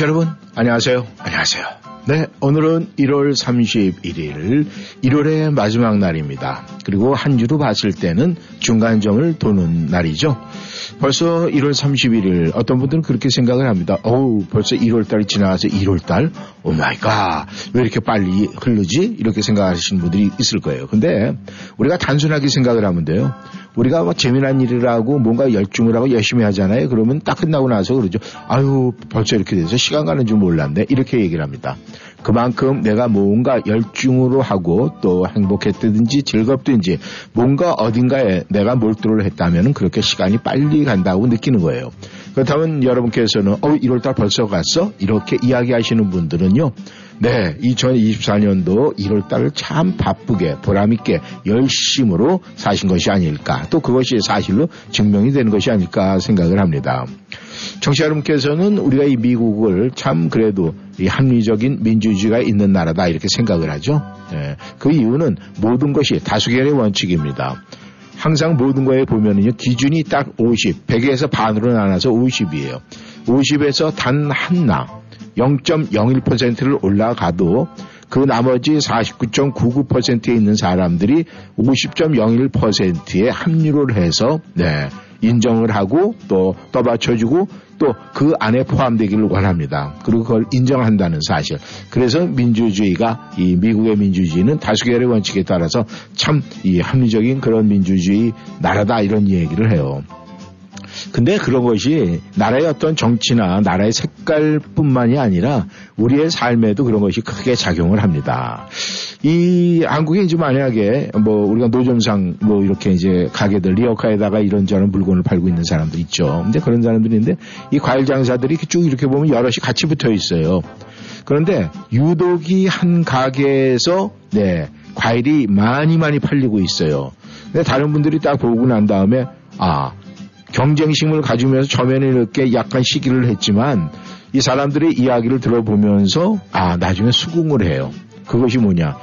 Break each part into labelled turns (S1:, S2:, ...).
S1: 청취자 여러분, 안녕하세요. 안녕하세요. 네, 오늘은 1월 31일, 1월의 마지막 날입니다. 그리고 한 주로 봤을 때는 중간점을 도는 날이죠. 벌써 1월 31일 어떤 분들은 그렇게 생각을 합니다. 어우 벌써 1월달이 지나가서 1월달 oh my god 왜 이렇게 빨리 흐르지 이렇게 생각하시는 분들이 있을 거예요. 근데 우리가 단순하게 생각을 하면 돼요. 우리가 뭐 재미난 일을 하고 뭔가 열중을 하고 열심히 하잖아요. 그러면 딱 끝나고 나서 그러죠. 아유 벌써 이렇게 돼서 시간 가는 줄 몰랐네 이렇게 얘기를 합니다. 그만큼 내가 뭔가 열중으로 하고 또 행복했든지 즐겁든지 뭔가 어딘가에 내가 몰두를 했다면 그렇게 시간이 빨리 간다고 느끼는 거예요. 그렇다면 여러분께서는 어 1월달 벌써 갔어? 이렇게 이야기하시는 분들은요. 네, 2024년도 1월 달을 참 바쁘게 보람있게 열심으로 사신 것이 아닐까 또 그것이 사실로 증명이 되는 것이 아닐까 생각을 합니다. 청취자 여러분께서는 우리가 이 미국을 참 그래도 이 합리적인 민주주의가 있는 나라다 이렇게 생각을 하죠. 예, 그 이유는 모든 것이 다수결의 원칙입니다. 항상 모든 거에 보면은요, 기준이 딱 50, 100에서 반으로 나눠서 50이에요. 50에서 단 하나, 0.01%를 올라가도 그 나머지 49.99%에 있는 사람들이 50.01%에 합류를 해서, 네, 인정을 하고 또 떠받쳐주고 또 그 안에 포함되기를 원합니다. 그리고 그걸 인정한다는 사실. 그래서 민주주의가 이 미국의 민주주의는 다수결의 원칙에 따라서 참 이 합리적인 그런 민주주의 나라다 이런 얘기를 해요. 근데 그런 것이 나라의 어떤 정치나 나라의 색깔뿐만이 아니라 우리의 삶에도 그런 것이 크게 작용을 합니다. 이 한국에 이제 만약에 뭐 우리가 노점상 뭐 이렇게 이제 가게들 리어카에다가 이런저런 물건을 팔고 있는 사람들 있죠. 근데 그런 사람들인데 이 과일 장사들이 쭉 이렇게 보면 여럿이 같이 붙어 있어요. 그런데 유독이 한 가게에서 네 과일이 많이 많이 팔리고 있어요. 근데 다른 분들이 딱 보고 난 다음에 아 경쟁심을 가지면서 처음에는 이렇게 약간 시기를 했지만 이 사람들의 이야기를 들어보면서 아 나중에 수긍을 해요. 그것이 뭐냐?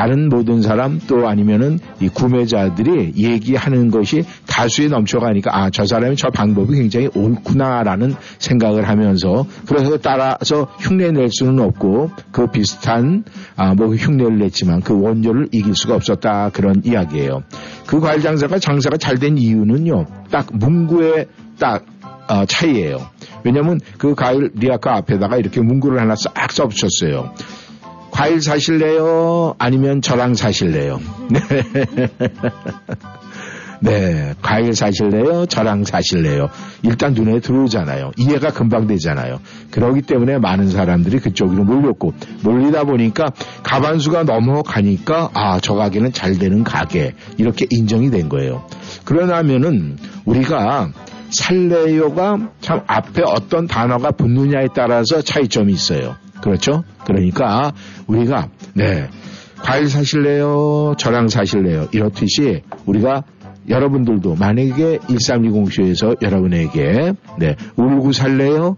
S1: 다른 모든 사람 또 아니면은 이 구매자들이 얘기하는 것이 다수에 넘쳐가니까 아 저 사람이 저 방법이 굉장히 옳구나라는 생각을 하면서 그래서 따라서 흉내 낼 수는 없고 그 비슷한 아 뭐 흉내를 냈지만 그 원조를 이길 수가 없었다 그런 이야기예요. 그 과일 장사가 장사가 잘 된 이유는요 딱 문구의 딱 어, 차이예요. 왜냐하면 그 과일 리아카 앞에다가 이렇게 문구를 하나 싹 써붙였어요. 과일 사실래요? 아니면 저랑 사실래요? 네. 네, 과일 사실래요? 저랑 사실래요? 일단 눈에 들어오잖아요. 이해가 금방 되잖아요. 그러기 때문에 많은 사람들이 그쪽으로 몰렸고, 몰리다 보니까 가반수가 넘어가니까, 아, 저 가게는 잘 되는 가게. 이렇게 인정이 된 거예요. 그러냐면은, 우리가 살래요가 참 앞에 어떤 단어가 붙느냐에 따라서 차이점이 있어요. 그렇죠? 그러니까 우리가 네 과일 사실래요? 저랑 사실래요? 이렇듯이 우리가 여러분들도 만약에 1320 쇼에서 여러분에게 네 울고 살래요?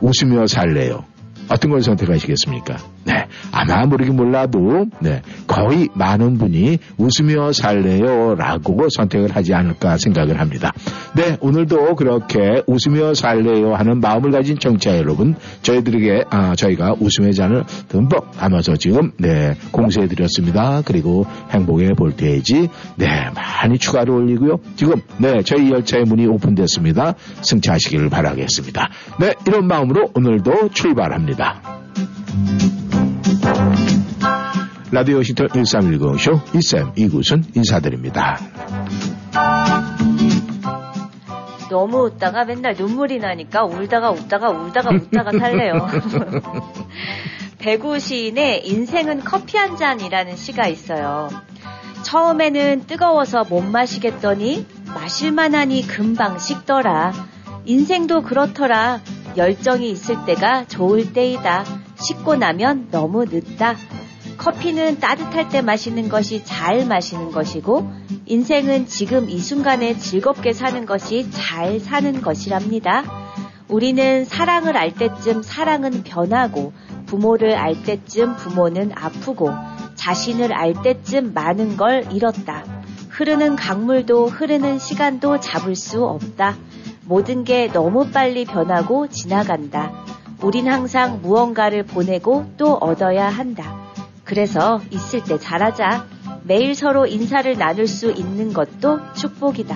S1: 웃으며 살래요? 어떤 걸 선택하시겠습니까? 네, 아마 모르긴 몰라도 네, 거의 많은 분이 웃으며 살래요라고 선택을 하지 않을까 생각을 합니다. 네, 오늘도 그렇게 웃으며 살래요 하는 마음을 가진 청취자 여러분, 저희들에게 아, 저희가 웃음의 잔을 듬뿍 담아서 지금 네 공세해 드렸습니다. 그리고 행복의 볼테이지 네 많이 추가로 올리고요. 지금 네 저희 열차의 문이 오픈됐습니다. 승차하시기를 바라겠습니다. 네, 이런 마음으로 오늘도 출발합니다. 라디오 시터 1310쇼 이쌤 이구순 인사드립니다.
S2: 너무 웃다가 맨날 눈물이 나니까 울다가 웃다가 울다가 웃다가 살래요. 배구 시인의 인생은 커피 한 잔이라는 시가 있어요. 처음에는 뜨거워서 못 마시겠더니 마실만하니 금방 식더라. 인생도 그렇더라. 열정이 있을 때가 좋을 때이다. 식고 나면 너무 늦다. 커피는 따뜻할 때 마시는 것이 잘 마시는 것이고 인생은 지금 이 순간에 즐겁게 사는 것이 잘 사는 것이랍니다. 우리는 사랑을 알 때쯤 사랑은 변하고 부모를 알 때쯤 부모는 아프고 자신을 알 때쯤 많은 걸 잃었다. 흐르는 강물도 흐르는 시간도 잡을 수 없다. 모든 게 너무 빨리 변하고 지나간다. 우린 항상 무언가를 보내고 또 얻어야 한다. 그래서 있을 때 잘하자. 매일 서로 인사를 나눌 수 있는 것도 축복이다.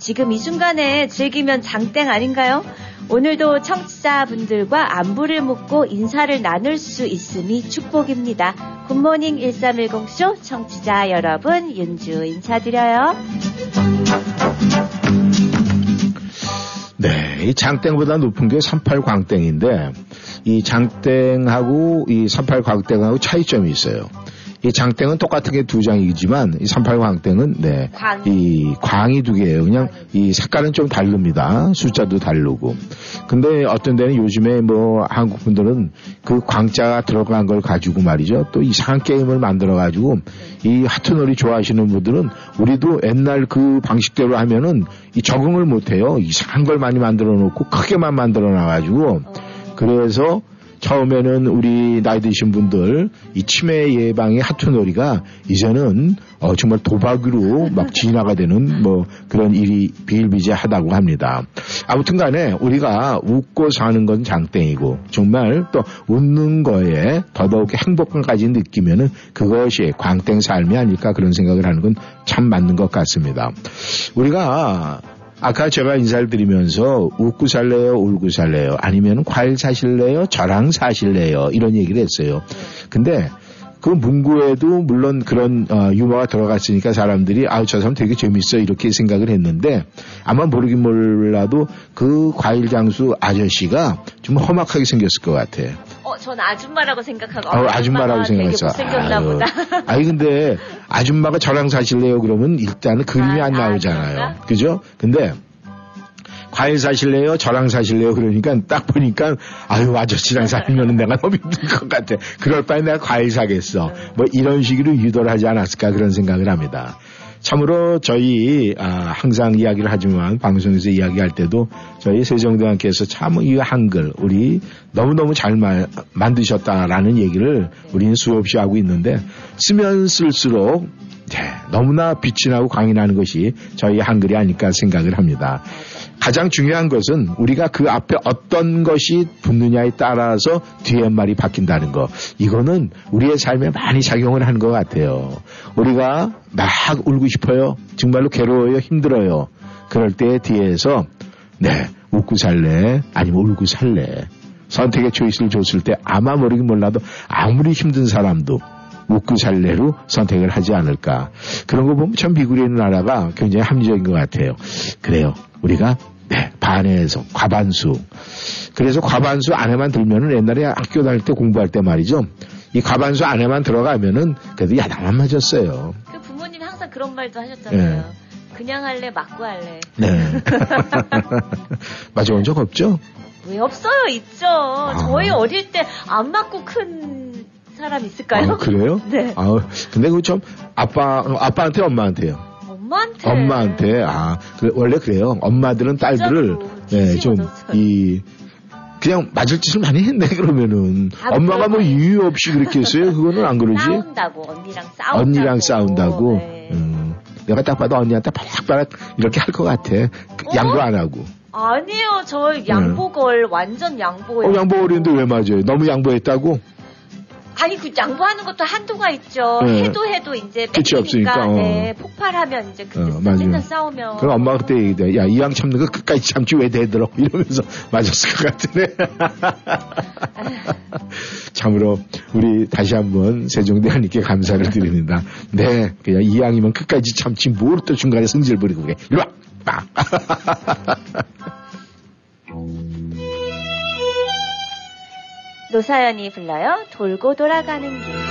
S2: 지금 이 순간에 즐기면 장땡 아닌가요? 오늘도 청취자분들과 안부를 묻고 인사를 나눌 수 있음이 축복입니다. 굿모닝 1310쇼 청취자 여러분, 윤주 인사드려요.
S1: 네, 이 장땡보다 높은 게 38광땡인데 이 장땡하고 이 38광땡하고 차이점이 있어요. 이 장땡은 똑같은 게 두 장이지만 이 38광땡은 네,
S2: 광.
S1: 이 광이 두 개예요. 그냥 이 색깔은 좀 다릅니다. 숫자도 다르고. 근데 어떤 데는 요즘에 뭐 한국 분들은 그 광자가 들어간 걸 가지고 말이죠. 또 이상한 게임을 만들어 가지고 이 하트놀이 좋아하시는 분들은 우리도 옛날 그 방식대로 하면은 이 적응을 못 해요. 이상한 걸 많이 만들어 놓고 크게만 만들어 놔 가지고 그래서 처음에는 우리 나이 드신 분들 이 치매 예방의 하트놀이가 이제는 어, 정말 도박으로 막 진화가 되는 뭐 그런 일이 비일비재하다고 합니다. 아무튼 간에 우리가 웃고 사는 건 장땡이고 정말 또 웃는 거에 더더욱 행복감까지 느끼면은 그것이 광땡 삶이 아닐까 그런 생각을 하는 건 참 맞는 것 같습니다. 우리가 아까 제가 인사를 드리면서 웃고 살래요, 울고 살래요, 아니면 과일 사실래요, 저랑 사실래요? 이런 얘기를 했어요. 근데 그 문구에도 물론 그런 어, 유머가 들어갔으니까 사람들이 아우 저 사람 되게 재밌어 이렇게 생각을 했는데 아마 모르긴 몰라도 그 과일 장수 아저씨가 좀 험악하게 생겼을 것 같아.
S2: 어, 전 아줌마라고 생각하고
S1: 아, 아줌마라고 생각했어.
S2: 못생겼나
S1: 아유.
S2: 보다.
S1: 아니 근데 아줌마가 저랑 사실래요 그러면 일단은 그림이
S2: 아,
S1: 안
S2: 아,
S1: 나오잖아요.
S2: 그런가?
S1: 그죠? 근데 과일 사실래요? 저랑 사실래요? 그러니까 딱 보니까 아유 아저씨랑 살면은 내가 너무 힘들 것 같아. 그럴 바에 내가 과일 사겠어. 뭐 이런 식으로 유도를 하지 않았을까 그런 생각을 합니다. 참으로 저희 아, 항상 이야기를 하지만 방송에서 이야기할 때도 저희 세종대왕께서 참 이 한글 우리 너무너무 잘 마- 만드셨다라는 얘기를 우리는 수없이 하고 있는데 쓰면 쓸수록 네, 너무나 빛이 나고 광이 나는 것이 저희 한글이 아닐까 생각을 합니다. 가장 중요한 것은 우리가 그 앞에 어떤 것이 붙느냐에 따라서 뒤에 말이 바뀐다는 거. 이거는 우리의 삶에 많이 작용을 하는 것 같아요. 우리가 막 울고 싶어요. 정말로 괴로워요. 힘들어요. 그럴 때 뒤에서 네, 웃고 살래? 아니면 울고 살래? 선택의 초이스를 줬을 때 아마 모르긴 몰라도 아무리 힘든 사람도 웃고 살래로 선택을 하지 않을까. 그런 거 보면 참 미국이라는 나라가 굉장히 합리적인 것 같아요. 그래요. 우리가 네, 반에서 과반수. 그래서 과반수 안에만 들면은 옛날에 학교 다닐 때 공부할 때 말이죠. 이 과반수 안에만 들어가면은 그래도 야단만 맞았어요.
S2: 그 부모님이 항상 그런 말도 하셨잖아요. 그냥 할래, 맞고 할래.
S1: 네. 맞아본 적 없죠?
S2: 왜 없어요? 있죠. 저희 어릴 때 안 맞고 큰 사람 있을까요?
S1: 아, 그래요?
S2: 네.
S1: 아, 근데 그 좀 아빠 아빠한테 엄마한테요.
S2: 엄마한테.
S1: 엄마한테 아 그, 원래 그래요. 엄마들은 딸들을
S2: 진짜로
S1: 네, 좀
S2: 뒤집어졌어요.
S1: 이 그냥 맞을 짓을 많이 했네 그러면은
S3: 아,
S1: 엄마가 뭐. 이유 없이 그렇게 했어요 그거는 안 그러지
S3: 싸운다고 언니랑 싸운다고.
S1: 언니랑 싸운다고
S3: 네.
S1: 음, 내가 딱 봐도 언니한테 바락바락 이렇게 할 것 같아 그
S3: 어?
S1: 양보 안 하고
S3: 아니에요, 저 양보걸 완전 양보예요.
S1: 어, 양보하는데 왜 맞아요 너무 양보했다고
S3: 아니 그 양보하는 것도 한도가 있죠.
S1: 네.
S3: 해도 해도 이제
S1: 끝이 없으니까, 어.
S3: 네, 폭발하면 이제 그때
S1: 어.
S3: 맨날 싸우면.
S1: 그럼 엄마가 그때 얘기돼 야 이왕 참는 거 끝까지 참지 왜 대들어 이러면서 맞았을 것 같으네 참으로 우리 다시 한번 세종대왕님께 감사를 드립니다 네 그냥 이왕이면 끝까지 참지 뭘 또 중간에 승질 부리고 그래 이리 와 빡.
S3: 노사연이 불러요. 돌고 돌아가는 길.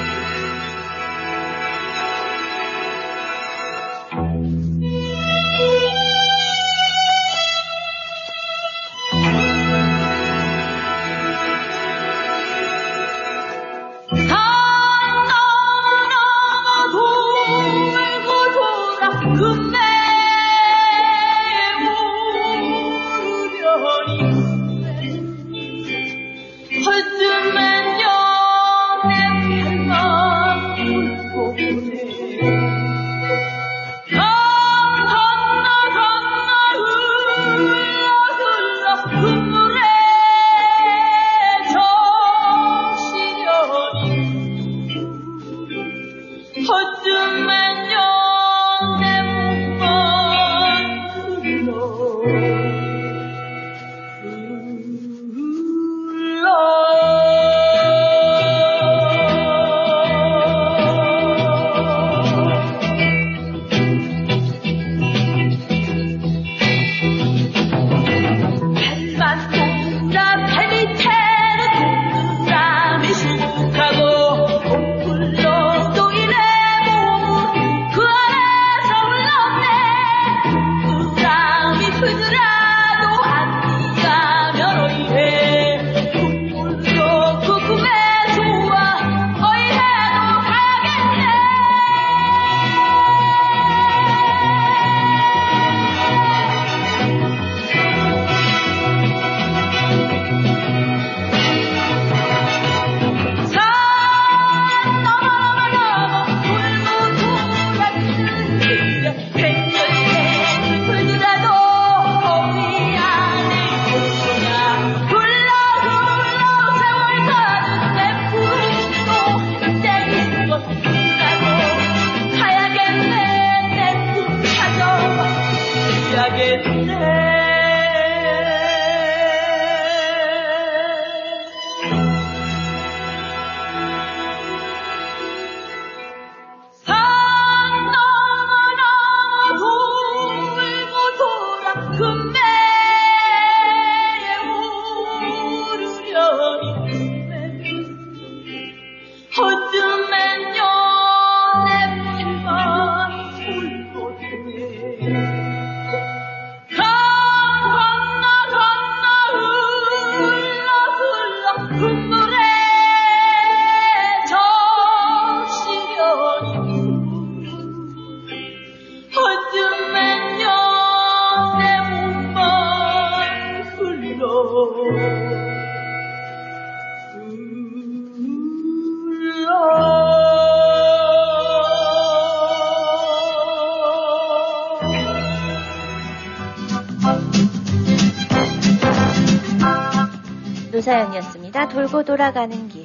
S3: 사연이었습니다. 돌고 돌아가는 길.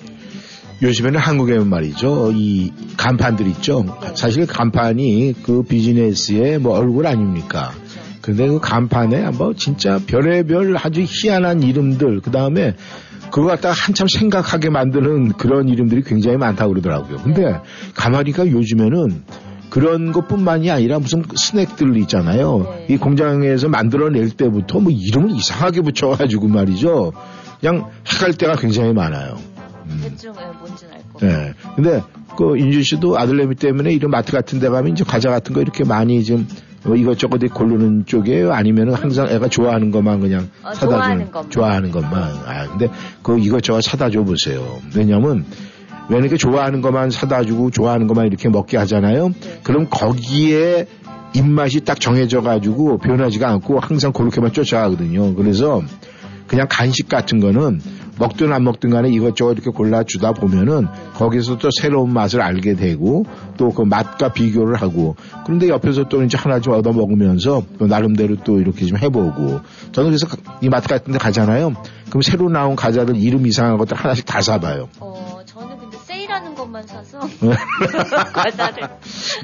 S1: 요즘에는 한국에는 말이죠. 이 간판들 있죠. 사실 간판이 그 비즈니스의 뭐 얼굴 아닙니까? 근데 그 간판에 뭐 진짜 별의별 아주 희한한 이름들, 그 다음에 그거 갖다가 한참 생각하게 만드는 그런 이름들이 굉장히 많다고 그러더라고요. 근데 가만히가 요즘에는 그런 것뿐만이 아니라 무슨 스낵들 있잖아요.
S3: 네.
S1: 이 공장에서 만들어낼 때부터 뭐 이름을 이상하게 붙여가지고 말이죠. 그냥 헷갈 때가 굉장히 많아요. 음.
S3: 대충 예, 뭔지는 알 거.
S1: 네. 근데 그 인준 씨도 아들내미 때문에 이런 마트 같은 데 가면 이제 과자 같은 거 이렇게 많이 좀 어, 이것저것 고르는 쪽이에요? 아니면은 항상 애가 좋아하는 것만 그냥
S3: 어,
S1: 사다
S3: 좋아하는
S1: 주는
S3: 것만.
S1: 좋아하는 것만. 아, 근데 그 이것저것 사다 줘 보세요. 왜냐면 왜 이렇게 좋아하는 것만 사다 주고 좋아하는 것만 이렇게 먹게 하잖아요.
S3: 네.
S1: 그럼 거기에 입맛이 딱 정해져 가지고 변하지가 않고 항상 그렇게만 쫓아가거든요. 그래서 그냥 간식 같은 거는 먹든 안 먹든 간에 이것저것 이렇게 골라주다 보면은 거기서 또 새로운 맛을 알게 되고 또 그 맛과 비교를 하고 그런데 옆에서 또 이제 하나 좀 얻어 먹으면서 또 나름대로 또 이렇게 좀 해보고 저는 그래서 이 마트 같은 데 가잖아요. 그럼 새로 나온 과자들 이름 이상한 것들 하나씩 다 사봐요.
S2: 어, 저는 근데 세일하는 것만 사서 과자를.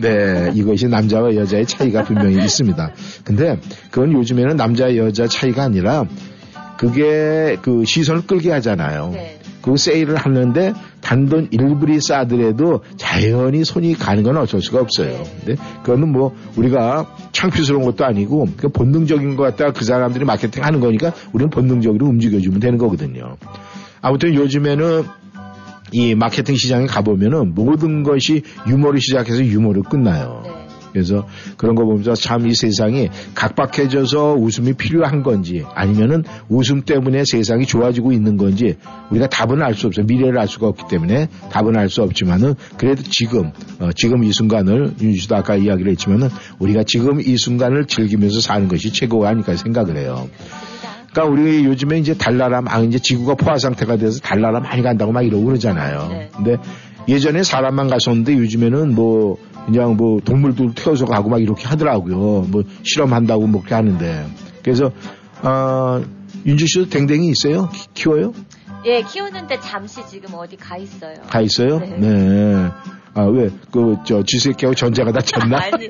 S1: 네, 이것이 남자와 여자의 차이가 분명히 있습니다. 근데 그건 요즘에는 남자 여자 차이가 아니라 그게 그 시선을 끌게 하잖아요.
S2: 네.
S1: 그 세일을 하는데 단돈 1불이 싸더라도 자연히 손이 가는 건 어쩔 수가 없어요. 근데 그거는 뭐 우리가 창피스러운 것도 아니고 그 본능적인 것 같다가 그 사람들이 마케팅 하는 거니까 우리는 본능적으로 움직여주면 되는 거거든요. 아무튼 요즘에는 이 마케팅 시장에 가보면은 모든 것이 유머로 시작해서 유머로 끝나요.
S2: 네.
S1: 그래서 그런 거 보면서 참 이 세상이 각박해져서 웃음이 필요한 건지 아니면은 웃음 때문에 세상이 좋아지고 있는 건지 우리가 답은 알 수 없어요. 미래를 알 수가 없기 때문에 답은 알 수 없지만은 그래도 지금 어, 지금 이 순간을 윤주도 아까 이야기를 했지만은 우리가 지금 이 순간을 즐기면서 사는 것이 최고가 아닐까 생각을 해요. 그러니까 우리 요즘에 이제 달나라 막 이제 지구가 포화 상태가 돼서 달나라 많이 간다고 막 이러고 그러잖아요.
S2: 네.
S1: 근데 예전에 사람만 갔었는데 요즘에는 뭐 그냥 뭐 동물들 태워서 가고 막 이렇게 하더라고요. 뭐 실험한다고 뭐 그렇게 하는데 그래서 아 윤주 씨도 댕댕이 있어요? 키- 키워요?
S2: 예, 키우는데 잠시 지금 어디 가 있어요.
S1: 가 있어요?
S2: 네.
S1: 네. 아 왜 그 저 쥐새끼하고 전자가 다 쳤나?
S2: 아니,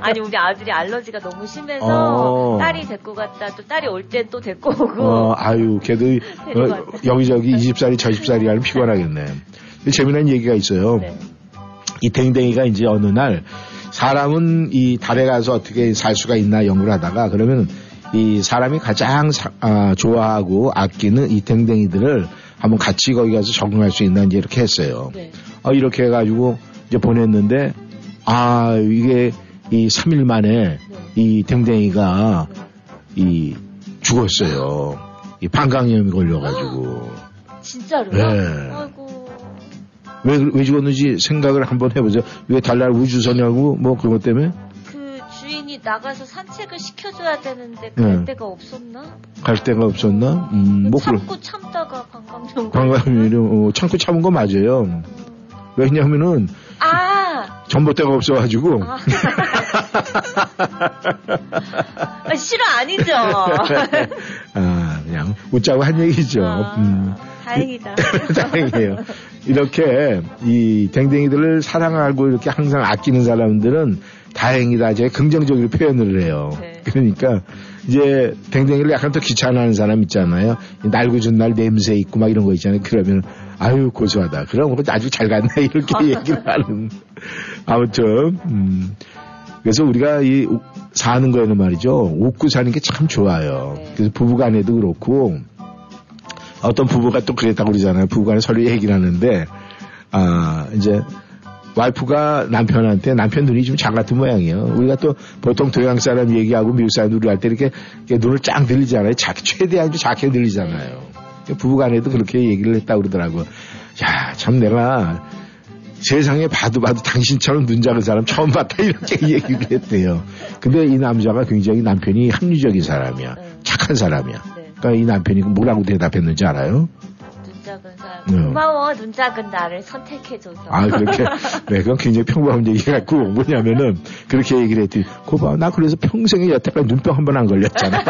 S2: 아니 우리 아들이 알러지가 너무 심해서
S1: 어.
S2: 딸이 데리고 갔다 또 딸이 올땐또 데리고 오고
S1: 어, 아유, 걔도 어. 여기저기 이 집살이 저 집살이 하면 피곤하겠네. 재미난 얘기가 있어요.
S2: 네.
S1: 이 댕댕이가 이제 어느 날 사람은 이 달에 가서 어떻게 살 수가 있나 연구를 하다가 그러면 이 사람이 가장 사- 아, 좋아하고 아끼는 이 댕댕이들을 한번 같이 거기 가서 적응할 수 있나 이제 이렇게 했어요.
S2: 네.
S1: 어, 이렇게 해가지고 이제 보냈는데 아 이게 이 3일 만에
S2: 네.
S1: 이 댕댕이가 이 죽었어요. 이 방광염이 걸려가지고
S2: 진짜로요?
S1: 네. 왜, 왜 죽었는지 생각을 한번 해보세요. 왜 달날 우주선이라고 뭐 그런 것 때문에
S2: 그 주인이 나가서 산책을 시켜줘야 되는데 갈
S1: 네.
S2: 데가 없었나?
S1: 갈 데가 없었나? 음, 뭐 그런
S2: 참고 참다가 방광염
S1: 관광이 어, 참고 참은 거 맞아요. 왜냐하면은
S2: 아,
S1: 전봇대가 없어가지고
S2: 아. 아, 싫어 아니죠?
S1: 아 그냥 웃자고 한 얘기죠.
S2: 아,
S1: 음.
S2: 다행이다.
S1: 다행이에요. 이렇게 이 댕댕이들을 사랑하고 이렇게 항상 아끼는 사람들은 다행이다. 제 긍정적으로 표현을 해요.
S2: 네.
S1: 그러니까 이제 댕댕이를 약간 더 귀찮아하는 사람 있잖아요. 이 날고 준 날 냄새 있고 막 이런 거 있잖아요. 그러면 아유 고소하다. 그럼 아주 잘 갔네 이렇게 얘기를 하는. 아무튼 음. 그래서 우리가 이 우- 사는 거에는 말이죠. 웃고 사는 게 참 좋아요.
S2: 네.
S1: 그래서 부부간에도 그렇고 어떤 부부가 또 그랬다고 그러잖아요. 부부간에 서로 얘기를 하는데, 아, 이제, 와이프가 남편한테 남편 눈이 좀 작았던 모양이에요. 우리가 또 보통 동양 사람 얘기하고 미국 사람 우리 할 때 이렇게, 눈을 쫙 들리잖아요. 작, 최대한 좀 작게 들리잖아요. 부부간에도 그렇게 얘기를 했다고 그러더라고요. 야, 참 내가 세상에 봐도 봐도 당신처럼 눈 작은 사람 처음 봤다 이렇게 얘기를 했대요. 근데 이 남자가 굉장히 남편이 합리적인 사람이야.
S2: 네.
S1: 착한 사람이야.
S2: 네.
S1: 그러니까 이 남편이 뭐라고 대답했는지 알아요?
S2: 눈 작은 사람.
S1: 네.
S2: 고마워, 눈 작은 나를 선택해줘서.
S1: 아, 그렇게. 네, 그건 굉장히 평범한 얘기 같고, 뭐냐면은, 그렇게 얘기를 했더니, 고봐, 나 그래서 평생에 여태까지 눈병 한 번 안 걸렸잖아.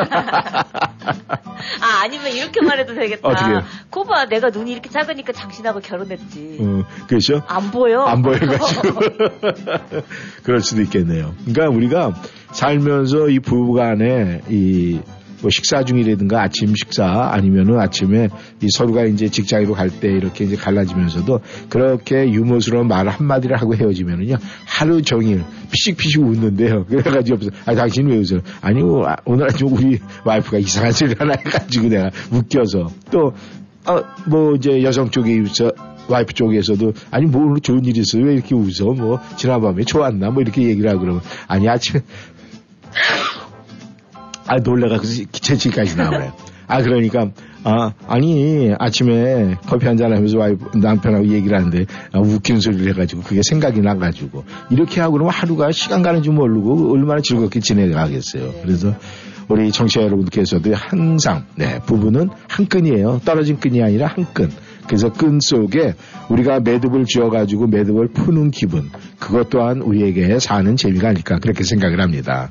S2: 아, 아니면 이렇게 말해도 되겠다.
S1: 어떻게요?
S2: 코바, 내가 눈이 이렇게 작으니까 당신하고 결혼했지.
S1: 어, 그렇죠?
S2: 안 보여?
S1: 안 보여가지고. 그럴 수도 있겠네요. 그러니까 우리가 살면서 이 부부 간에 이, 뭐 식사 중이라든가 아침 식사 아니면은 아침에 이 서로가 이제 직장으로 갈 때 이렇게 이제 갈라지면서도 그렇게 유머스러운 말 한마디를 하고 헤어지면은요 하루 종일 피식피식 웃는데요. 그래가지고 아 당신 왜 웃어요? 아니 뭐, 아, 오늘 아침 우리 와이프가 이상한 소리를 하나 해가지고 내가 웃겨서 또 어, 뭐, 이제 여성 쪽에 있어, 와이프 쪽에서도, 아니, 뭐, 오늘 좋은 일 있어요? 왜 이렇게 웃어? 뭐, 지난밤에 좋았나? 뭐, 이렇게 얘기를 하고 그러면, 아니, 아침에, 아, 놀래가지고 기체치까지 나오네. 아, 그러니까, 아, 아니, 아침에 커피 한잔 하면서 와이프, 남편하고 얘기를 하는데, 아, 웃긴 소리를 해가지고, 그게 생각이 나가지고, 이렇게 하고 그러면 하루가 시간 가는 줄 모르고, 얼마나 즐겁게 지내가겠어요. 그래서, 우리 청취자 여러분께서도 항상 네, 부부는 한 끈이에요. 떨어진 끈이 아니라 한 끈. 그래서 끈 속에 우리가 매듭을 지어가지고 매듭을 푸는 기분 그것 또한 우리에게 사는 재미가 아닐까 그렇게 생각을 합니다.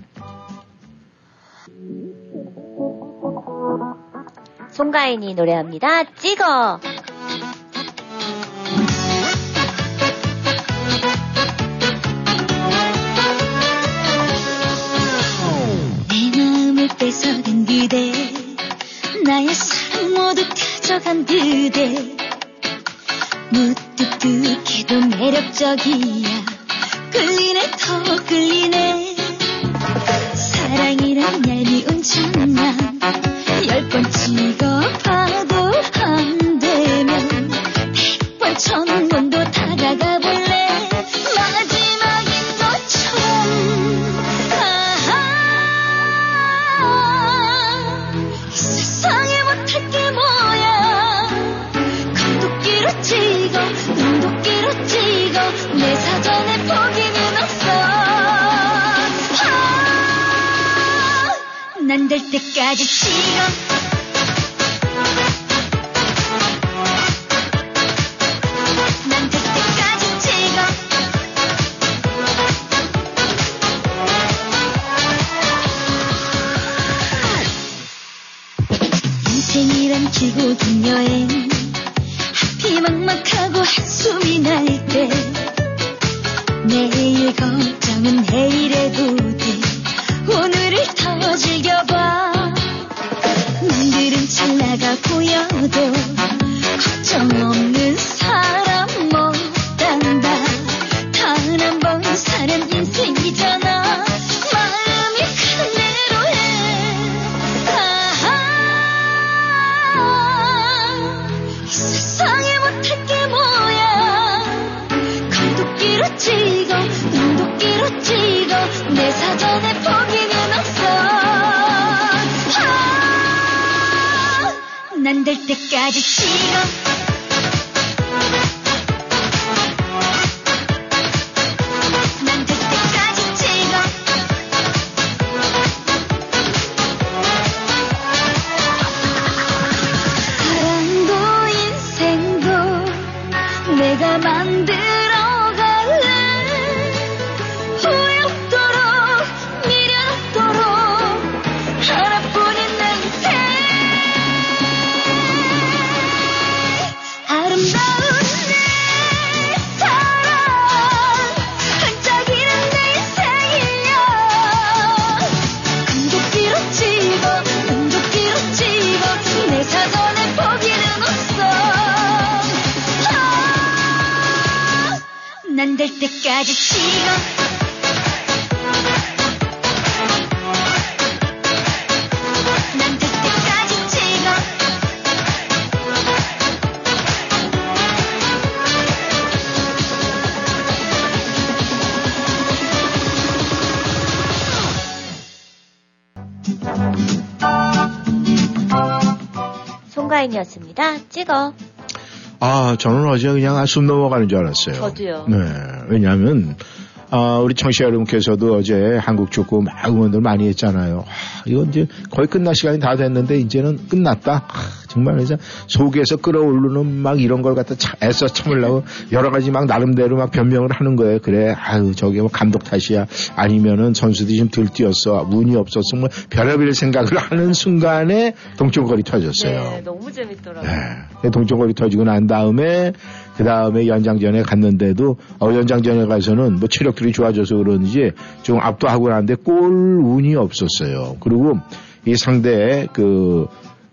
S2: 송가인이 노래합니다. 찍어.
S4: 내 마음을 뺏어간 그대 나의 사랑 모두 가져간 그대 무뚝뚝해도 매력적이
S2: 찍어.
S1: 아, 저는 어제 그냥 숨 넘어가는 줄 알았어요.
S2: 저도요.
S1: 네. 왜냐하면, 아, 우리 청취자 여러분께서도 어제 한국 축구 막 응원들 많이 했잖아요. 아, 이건 이제 거의 끝날 시간이 다 됐는데 이제는 끝났다. 아, 정말 그래서 속에서 끌어오르는 막 이런 걸 갖다 차- 애써 참으려고 여러 가지 막 나름대로 막 변명을 하는 거예요. 그래, 아유, 저게 뭐 감독 탓이야. 아니면은 선수들이 좀 덜 뛰었어. 운이 없었어. 뭐 별의별 생각을 하는 순간에 동점골이 터졌어요.
S2: 네, 너무 재밌더라고요.
S1: 네. 동점골이 터지고 난 다음에 그 다음에 연장전에 갔는데도 어, 연장전에 가서는 뭐 체력들이 좋아져서 그런지 좀 압도하고 나는데 골 운이 없었어요. 그리고 이 상대 그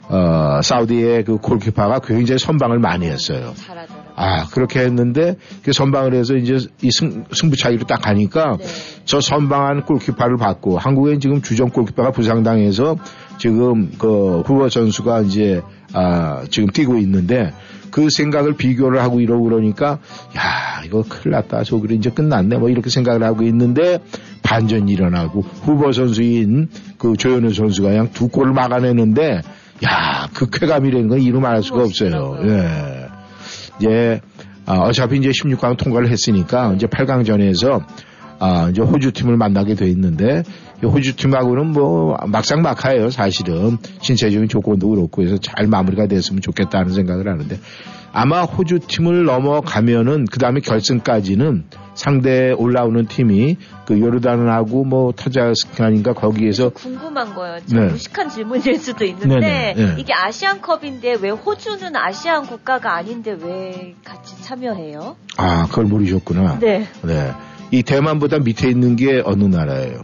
S1: 어, 사우디의 그 골키퍼가 굉장히 선방을 많이 했어요.
S2: 잘하더라고요.
S1: 아, 그렇게 했는데, 그 선방을 해서 이제 이 승, 승부차기로 딱 가니까,
S2: 네.
S1: 저 선방한 골키퍼를 받고, 한국엔 지금 주전 골키퍼가 부상당해서 지금 그 후보 선수가 이제, 아, 지금 뛰고 있는데, 그 생각을 비교를 하고 이러고 그러니까, 야, 이거 큰일 났다. 저기로 이제 끝났네. 뭐 이렇게 생각을 하고 있는데, 반전이 일어나고, 후보 선수인 그 조현우 선수가 그냥 두 골을 막아내는데, 야, 그 쾌감이라는 건 이루 말할 수가 없어요. 예. 이제 아, 어차피 이제 16강 통과를 했으니까 이제 8강전에서 아, 이제 호주 팀을 만나게 돼 있는데 이 호주 팀하고는 뭐 막상 막하예요 사실은 신체적인 조건도 그렇고 해서 잘 마무리가 됐으면 좋겠다는 생각을 하는데 아마 호주 팀을 넘어가면은 그 다음에 결승까지는 상대 올라오는 팀이 그 요르단하고 뭐 타자스칸인가 거기에서
S2: 궁금한 거예요. 좀
S1: 네.
S2: 무식한 질문일 수도 있는데
S1: 네네, 네.
S2: 이게 아시안컵인데 왜 호주는 아시안 국가가 아닌데 왜 같이 참여해요?
S1: 아 그걸 모르셨구나.
S2: 네.
S1: 네. 이 대만보다 밑에 있는 게 어느 나라예요?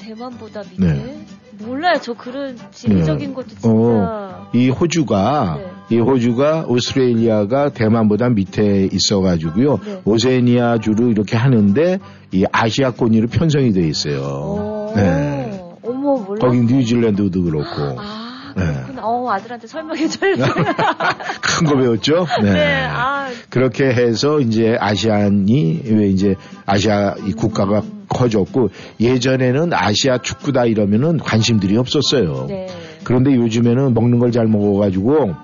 S2: 대만보다 밑에
S1: 네.
S2: 몰라요. 저 그런 지리적인 것도 진짜
S1: 어, 이 호주가
S2: 네.
S1: 이 호주가 오스트레일리아가 대만보다 밑에 있어가지고요
S2: 네.
S1: 오세니아 주로 이렇게 하는데 이 아시아권으로 편성이 돼 있어요.
S2: 오,
S1: 네.
S2: 어머 몰라.
S1: 거긴 뉴질랜드도 그렇고
S2: 아,
S1: 네.
S2: 그렇구나. 어, 아들한테 설명해 줘야지.
S1: 큰거 배웠죠.
S2: 네. 아,
S1: 그렇게 해서 이제 아시안이 왜 이제 아시아 이 국가가 커졌고 예전에는 아시아 축구다 이러면은 관심들이 없었어요.
S2: 네.
S1: 그런데 요즘에는 먹는 걸 잘 먹어가지고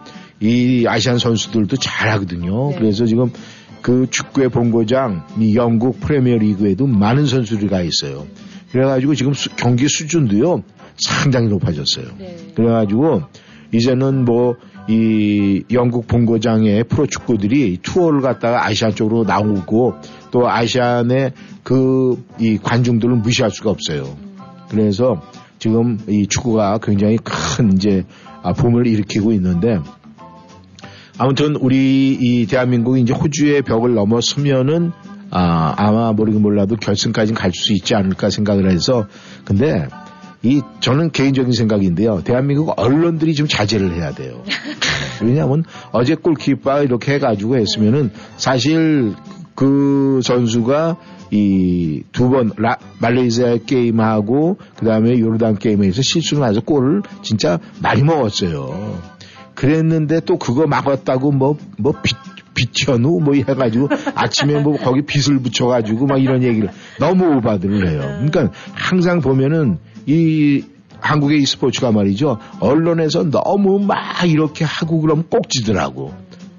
S1: 이 아시안 선수들도 잘 하거든요.
S2: 네.
S1: 그래서 지금 그 축구의 본고장 이 영국 프리미어 리그에도 많은 선수들이 가 있어요. 그래가지고 지금 수- 경기 수준도요 상당히 높아졌어요.
S2: 네.
S1: 그래가지고 이제는 뭐 이 영국 본고장의 프로 축구들이 투어를 갔다가 아시안 쪽으로 나오고 또 아시안의 그 이 관중들을 무시할 수가 없어요. 그래서 지금 이 축구가 굉장히 큰 이제 아, 붐을 일으키고 있는데 아무튼 우리 이 대한민국이 이제 호주의 벽을 넘어서면은 아, 아마 모르긴 몰라도 결승까지 갈수 있지 않을까 생각을 해서 근데 이 저는 개인적인 생각인데요. 대한민국 언론들이 좀 자제를 해야 돼요. 왜냐하면 어제 골키퍼 이렇게 해가지고 했으면은 사실 그 선수가 이 두 번 말레이시아 게임하고 그 다음에 요르단 게임에서 실수를 해서 골을 진짜 많이 먹었어요. 그랬는데 또 그거 막았다고 뭐, 뭐, 빚, 빚현우 뭐 해가지고 아침에 뭐 거기 빚을 붙여가지고 막 이런 얘기를 너무 오바들을 해요. 그러니까 항상 보면은 이 한국의 이 스포츠가 말이죠. 언론에서 너무 막 이렇게 하고 그러면 꼭지더라고.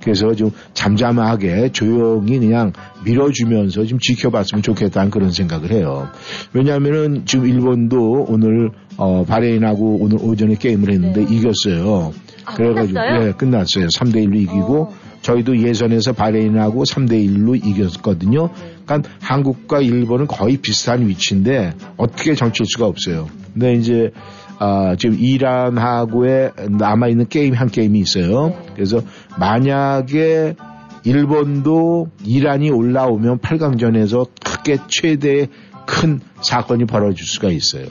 S1: 그래서 좀 잠잠하게 조용히 그냥 밀어주면서 좀 지켜봤으면 좋겠다는 그런 생각을 해요. 왜냐하면은 지금 일본도 오늘 어 바레인하고 오늘 오전에 게임을 했는데
S2: 네.
S1: 이겼어요.
S2: 아,
S1: 그래가지고
S2: 끝났어요?
S1: 네, 끝났어요. 3대 1로 이기고
S2: 어.
S1: 저희도 예선에서 바레인하고 3대 1로 이겼거든요.
S2: 네.
S1: 그러니까 한국과 일본은 거의 비슷한 위치인데 어떻게 정칠 수가 없어요. 근데 이제 아, 지금 이란하고의 남아 있는 게임 한 게임이 있어요.
S2: 네.
S1: 그래서 만약에 일본도 이란이 올라오면 8강전에서 크게 최대의 큰 사건이 벌어질 수가 있어요.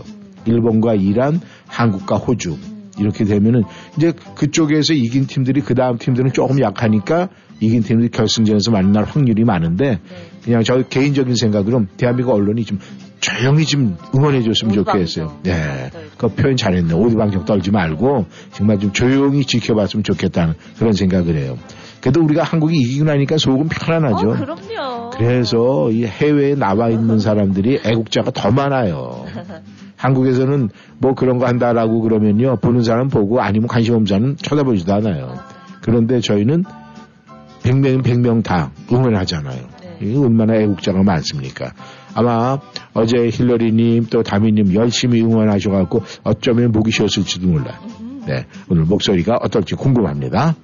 S1: 일본과 이란, 한국과 호주. 이렇게 되면은 이제 그쪽에서 이긴 팀들이 그 다음 팀들은 조금 약하니까 이긴 팀들이 결승전에서 만날 확률이 많은데
S2: 네.
S1: 그냥 저 개인적인 생각으로 대한민국 언론이 좀 조용히 좀 응원해 줬으면 좋겠어요. 네. 그 표현 잘했네. 오두방정 떨지 말고 정말 좀 조용히 지켜봤으면 좋겠다는 그런 생각을 해요. 그래도 우리가 한국이 이기고 나니까 속은 편안하죠.
S2: 어, 그럼요.
S1: 그래서 이 해외에 나와 있는 사람들이 애국자가 더 많아요. 한국에서는 뭐 그런 거 한다라고 그러면요. 보는 사람 보고 아니면 관심 없는 사람은 쳐다보지도 않아요. 그런데 저희는 100명, 100명 다 응원하잖아요.
S2: 네.
S1: 이 얼마나 애국자가 많습니까? 아마 어제 힐러리님 또 다미님 열심히 응원하셔갖고 어쩌면 목이 쉬었을지도 몰라. 네. 오늘 목소리가 어떨지 궁금합니다.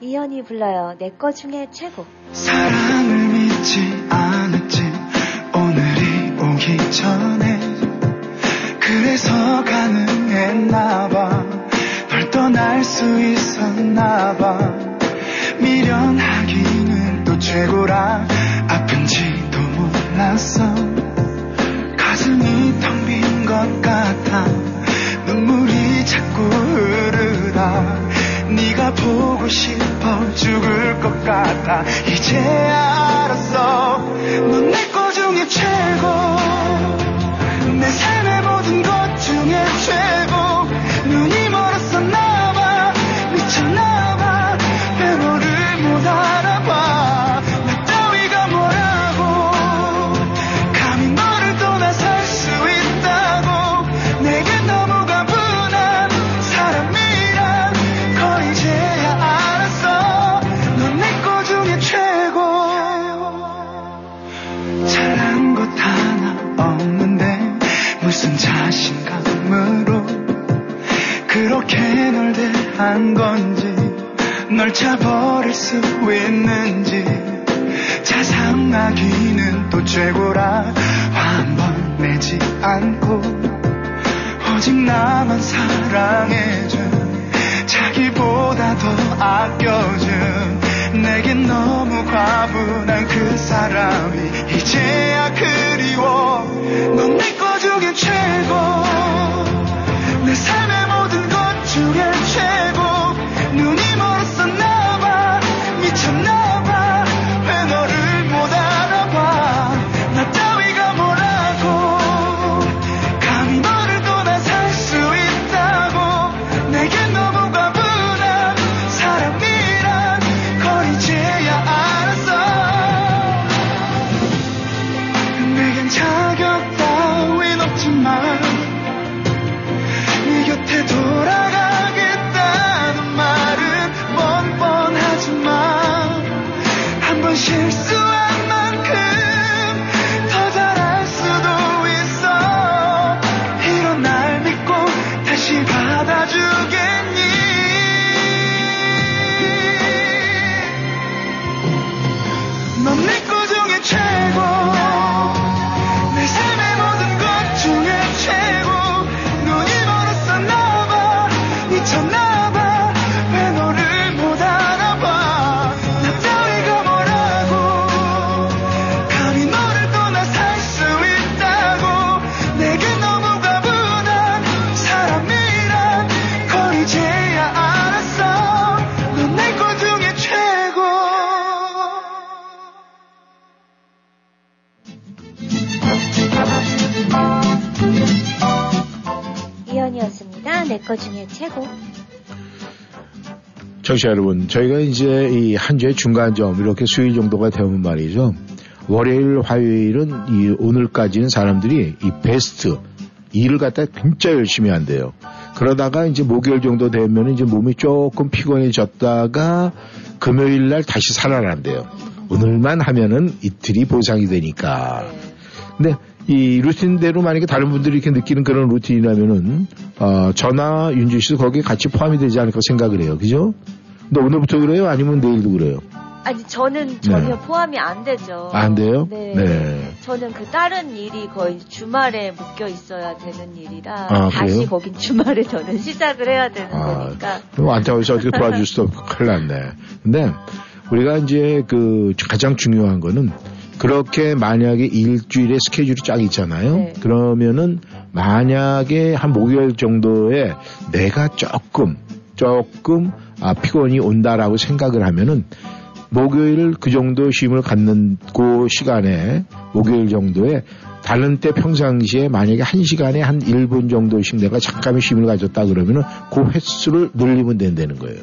S2: 이현이 불러요. 내 거 중에 최고.
S5: 사랑을 믿지 오기 전에 그래서 가능했나봐. 널 떠날 수 있었나봐. 미련하기는 또 최고라. 아픈지도 몰랐어 가슴이 텅 빈 것 같아. 눈물이 자꾸 흐르다. 네가 보고 싶어 죽을 것 같아. 이제 알았어. 넌내 거 중에 최고 내 삶의 모든 것 중에 최고 한 건지 널 차버릴 수 있는지 자상하기는 또 최고라. 화한번 내지 않고 오직 나만 사랑해준 자기보다 더 아껴준 내겐 너무 과분한 그 사람이 이제야 그리워. 넌 내 거 중에 최고 거 중에 최고.
S1: 청취자 여러분, 저희가 이제 이 한 주의 중간점 이렇게 수요일 정도가 되면 말이죠. 월요일, 화요일은 이 오늘까지는 사람들이 이 베스트 일을 갖다 진짜 열심히 한대요. 그러다가 이제 목요일 정도 되면 이제 몸이 조금 피곤해졌다가 금요일 날 다시 살아난대요. 오늘만 하면은 이틀이 보상이 되니까.
S2: 네.
S1: 근데 이 루틴대로 만약에 다른 분들이 이렇게 느끼는 그런 루틴이라면은 어, 저나 윤주 씨도 거기에 같이 포함이 되지 않을까 생각을 해요. 그죠? 근데 오늘부터 그래요? 아니면 내일도 그래요?
S2: 아니 저는 전혀
S1: 네.
S2: 포함이 안 되죠.
S1: 안 돼요?
S2: 네.
S1: 네.
S2: 저는 그 다른 일이 거의 주말에 묶여 있어야 되는 일이라
S1: 아,
S2: 다시
S1: 그래요?
S2: 거긴 주말에 저는 시작을 해야 되는
S1: 아,
S2: 거니까.
S1: 그럼 안타까워서 어떻게 도와줄 수도 없고 큰일 났네. 근데 우리가 이제 그 가장 중요한 거는 그렇게 만약에 일주일에 스케줄이 쫙 있잖아요.
S2: 네.
S1: 그러면은 만약에 한 목요일 정도에 내가 조금 조금 아, 피곤이 온다라고 생각을 하면은 목요일 그 정도 쉼을 갖는 그 시간에 목요일 정도에 다른 때 평상시에 만약에 한 시간에 한 1분 정도씩 내가 잠깐의 쉼을 가졌다 그러면은 그 횟수를 늘리면 된다는 거예요.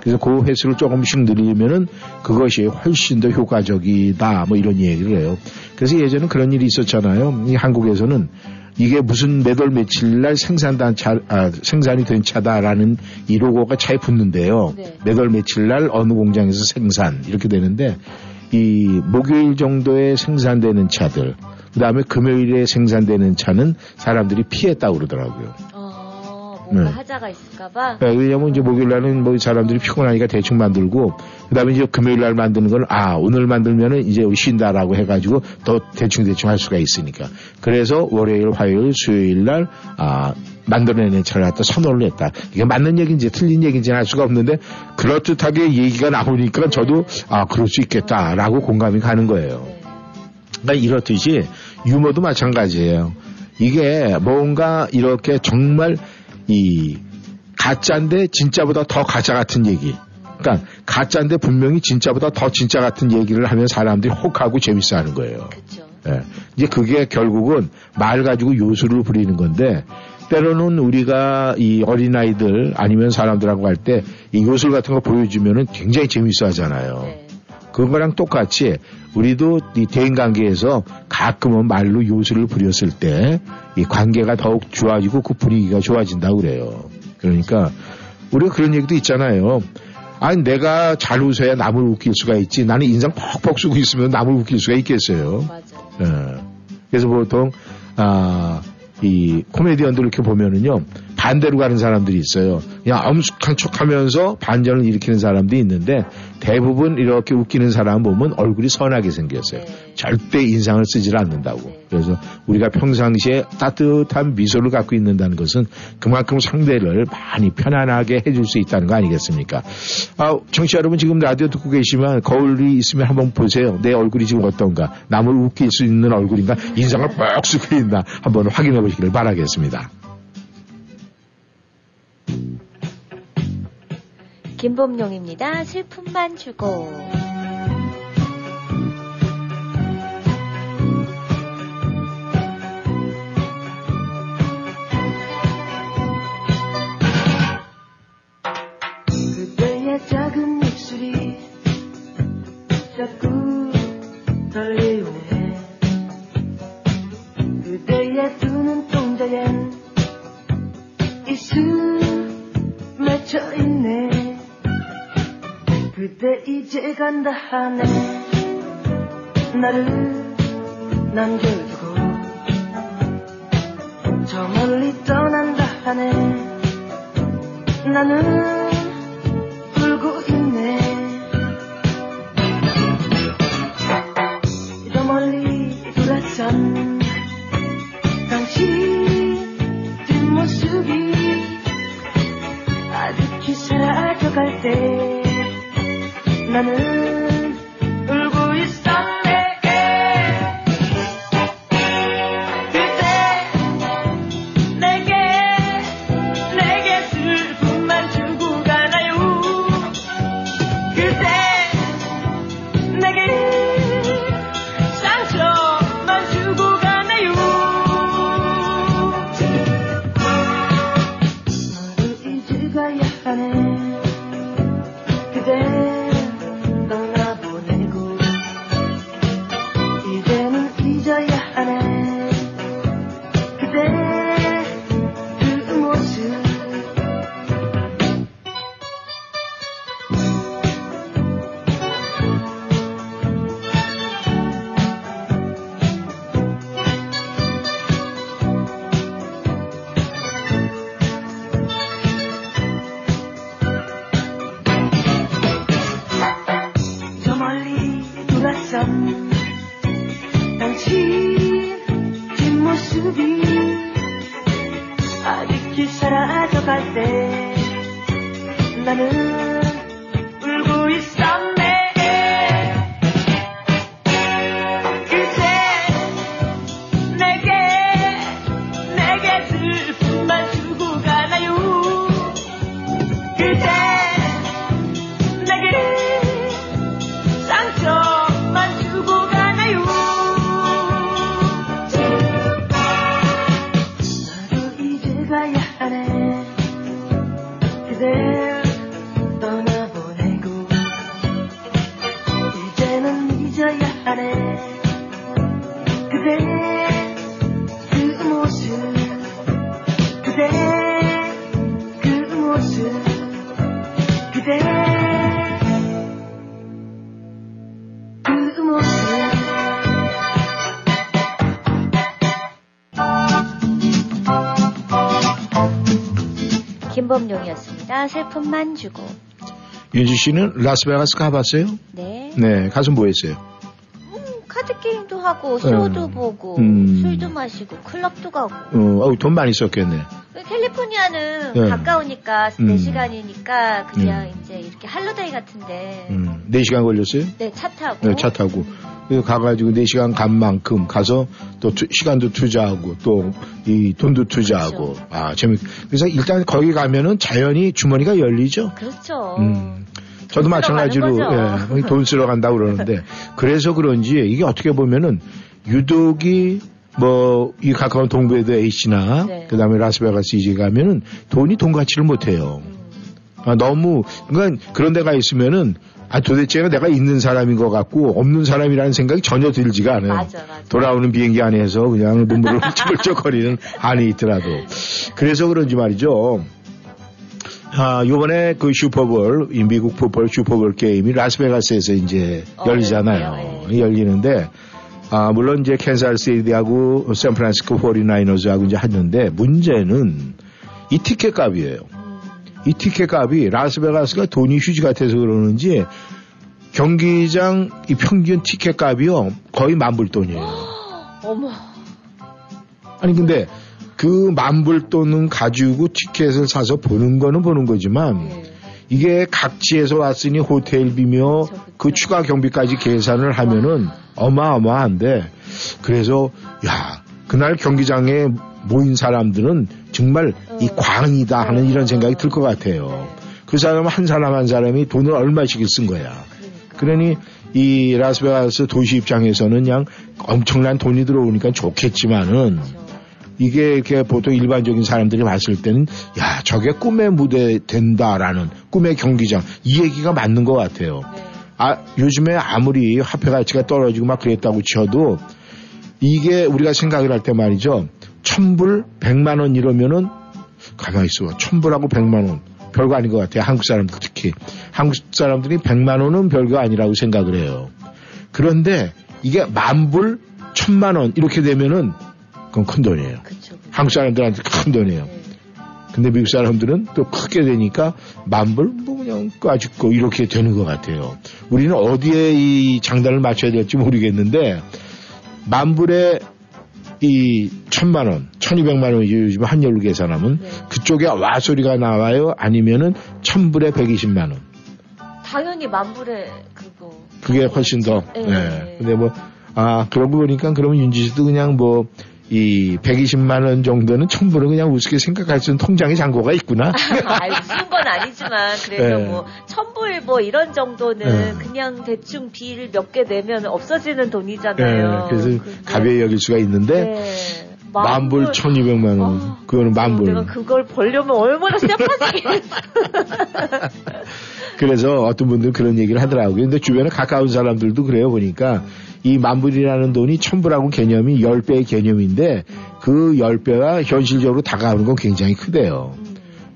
S1: 그래서 그 횟수를 조금씩 늘리면은 그것이 훨씬 더 효과적이다 뭐 이런 얘기를 해요. 그래서 예전에 그런 일이 있었잖아요. 이 한국에서는 이게 무슨 몇 월 며칠 날 생산단 차, 아, 생산이 된 차다라는 이 로고가 차에 붙는데요.
S2: 네.
S1: 몇월 며칠 날 어느 공장에서 생산 이렇게 되는데 이 목요일 정도에 생산되는 차들 그 다음에 금요일에 생산되는 차는 사람들이 피했다고 그러더라고요.
S2: 어, 뭔가
S1: 네.
S2: 하자가 있을까봐.
S1: 네, 왜냐면 이제 목요일 날은 뭐 사람들이 피곤하니까 대충 만들고 그다음에 이제 금요일 날 만드는 건아 오늘 만들면은 이제 쉰다라고 해가지고 더 대충 대충 할 수가 있으니까 그래서 월요일, 화요일, 수요일 날 아 만들어내는 차를 갖다 선호를 했다. 이게 맞는 얘기인지 틀린 얘기인지는 알 수가 없는데 그렇듯하게 얘기가 나오니까 저도 아 그럴 수 있겠다라고 공감이 가는 거예요.
S2: 네.
S1: 그러니까 이렇듯이 유머도 마찬가지예요. 이게 뭔가 이렇게 정말 이 가짜인데 진짜보다 더 가짜 같은 얘기. 그러니까 가짜인데 분명히 진짜보다 더 진짜 같은 얘기를 하면 사람들이 혹하고 재밌어 하는 거예요.
S2: 그쵸.
S1: 예. 이제 그게 결국은 말 가지고 요술을 부리는 건데 때로는 우리가 이 어린아이들 아니면 사람들하고 할 때 이 요술 같은 거 보여주면은 굉장히 재밌어 하잖아요.
S2: 네.
S1: 그거랑 똑같이 우리도 이 대인 관계에서 가끔은 말로 요술을 부렸을 때 이 관계가 더욱 좋아지고 그 분위기가 좋아진다고 그래요. 그러니까 우리가 그런 얘기도 있잖아요. 아니 내가 잘 웃어야 남을 웃길 수가 있지. 나는 인상 퍽퍽 쓰고 있으면 남을 웃길 수가 있겠어요.
S2: 맞아.
S1: 예. 그래서 보통 아, 이 코미디언들 이렇게 보면은요 반대로 가는 사람들이 있어요. 그냥 엄숙한 척 하면서 반전을 일으키는 사람도 있는데 대부분 이렇게 웃기는 사람 보면 얼굴이 선하게 생겼어요.
S2: 네.
S1: 절대 인상을 쓰질 않는다고.
S2: 네.
S1: 그래서 우리가 평상시에 따뜻한 미소를 갖고 있는다는 것은 그만큼 상대를 많이 편안하게 해줄 수 있다는 거 아니겠습니까? 아, 청취자 여러분 지금 라디오 듣고 계시면 거울이 있으면 한번 보세요. 내 얼굴이 지금 어떤가? 남을 웃길 수 있는 얼굴인가? 인상을 뻑 쓰고 있나? 한번 확인해 보시기를 바라겠습니다.
S2: 김범용입니다. 슬픔만 주고.
S6: 자꾸 떨리네. 그대의 두 눈동자엔 이슬 맺혀있네. 그대 이제 간다 하네. 나를 남겨두고 저 멀리 떠난다 하네. 나는 울고 있네 사라져갈 때 나는 슬픔만 주고.
S1: 윤주 씨는 라스베가스 가봤어요?
S2: 네.
S1: 네, 가서 뭐 했어요?
S2: 음, 카드 게임도 하고, 쇼도
S1: 음.
S2: 보고,
S1: 음.
S2: 술도 마시고, 클럽도 가고.
S1: 어, 어우, 돈 많이 썼겠네.
S2: 캘리포니아는
S1: 네.
S2: 가까우니까
S1: 음.
S2: 4시간이니까 그냥 이제 이렇게 holiday 같은데
S1: 음, 4시간 걸렸어요?
S2: 네, 차 타고
S1: 네, 차 타고. 그래서 가가지고 4시간 간 만큼 가서 또 투- 시간도 투자하고 또 이 돈도 투자하고.
S2: 그렇죠.
S1: 아, 재밌, 그래서 일단 거기 가면은 자연히 주머니가 열리죠.
S2: 그렇죠.
S1: 음. 저도 마찬가지로. 예, 돈 쓰러 간다고 그러는데 그래서 그런지 이게 어떻게 보면은 유독이 뭐 이 가까운 동부에도 H나
S2: 네.
S1: 그다음에 라스베가스 이제 가면은 돈이 돈 가치를 못 해요.
S2: 음.
S1: 아, 너무 그러니까 그런 데가 있으면은 아 도대체 내가 있는 사람인 것 같고 없는 사람이라는 생각이 전혀 들지가 않아요.
S2: 맞아, 맞아.
S1: 돌아오는 비행기 안에서 그냥 눈물을 훌쩍훌쩍거리는 안에 있더라도 그래서 그런지 말이죠. 아, 요번에 그 슈퍼볼, 이 미국 풋볼 슈퍼볼 게임이 라스베가스에서 이제
S2: 어,
S1: 열리잖아요.
S2: 열려요,
S1: 열리는데, 아, 물론 이제 캔사스 시티하고 샌프란시스코 49ers하고 이제 하는데, 문제는 이 티켓 값이에요.
S2: 음.
S1: 이 티켓 값이 라스베가스가 돈이 휴지 같아서 그러는지 경기장 이 평균 티켓 값이요 거의 만불 돈이에요.
S2: 어머.
S1: 아니 근데 그 만불 돈은 가지고 티켓을 사서 보는 거는 보는 거지만
S2: 예.
S1: 이게 각지에서 왔으니 호텔비며
S2: 그쵸, 그쵸.
S1: 그 추가 경비까지 계산을 하면은 어마어마한데 그래서 야 그날 경기장에 모인 사람들은 정말 이
S2: 어.
S1: 광이다 하는 이런 생각이 들 것 같아요. 그 사람 한 사람 한 사람이 돈을 얼마씩 쓴 거야.
S2: 그러니
S1: 이 라스베가스 도시 입장에서는 그냥 엄청난 돈이 들어오니까 좋겠지만은. 이게 이렇게 보통 일반적인 사람들이 봤을 때는 야 저게 꿈의 무대 된다라는 꿈의 경기장 이 얘기가 맞는 것 같아요.
S2: 네.
S1: 아 요즘에 아무리 화폐 가치가 떨어지고 막 그랬다고 쳐도 이게 우리가 생각을 할 때 말이죠. 천불 백만 원 이러면은 가만히 있어. 천불하고 백만 원 별거 아닌 것 같아요. 한국 사람들 특히 한국 사람들이 백만 원은 별거 아니라고 생각을 해요. 그런데 이게 만불 천만 원 이렇게 되면은 그건 큰 돈이에요.
S2: 그쵸. 그쵸.
S1: 한국 사람들한테 큰 돈이에요.
S2: 네.
S1: 근데 미국 사람들은 또 크게 되니까 만불 뭐 그냥 까짓고 이렇게 되는 것 같아요. 우리는 어디에 이 장단을 맞춰야 될지 모르겠는데 만불에 이 천만 원, 천이백만 원 요즘 한열로 계산하면
S2: 네.
S1: 그쪽에 와 소리가 나와요? 아니면은 천불에 백이십만 원.
S2: 당연히 만불에 그거.
S1: 그게 훨씬 더.
S2: 네.
S1: 네. 근데 뭐, 아, 그러고 보니까 그러면 윤지 씨도 그냥 뭐, 이 120만 원 정도는 천불은 그냥 우습게 생각할 수 있는 통장에 잔고가 있구나.
S2: 아이, 무슨 건 아니지만 그래도
S1: 네.
S2: 뭐 천불 뭐 이런 정도는
S1: 네.
S2: 그냥 대충 빌몇개 내면 없어지는
S1: 네,
S2: 돈이잖아요.
S1: 그래서
S2: 근데-
S1: 가벼이 여길 수가 있는데
S2: 네.
S1: 만불 천이백만 원.
S2: 아,
S1: 그거는 만불.
S2: 내가 그걸 벌려면 얼마나 쎄파지
S1: 그래서 어떤 분들은 그런 얘기를 하더라고요. 근데 주변에 가까운 사람들도 그래요. 보니까 이 만불이라는 돈이 천불하고 개념이 10배의 개념인데 그 10배가 현실적으로 다가오는 건 굉장히 크대요.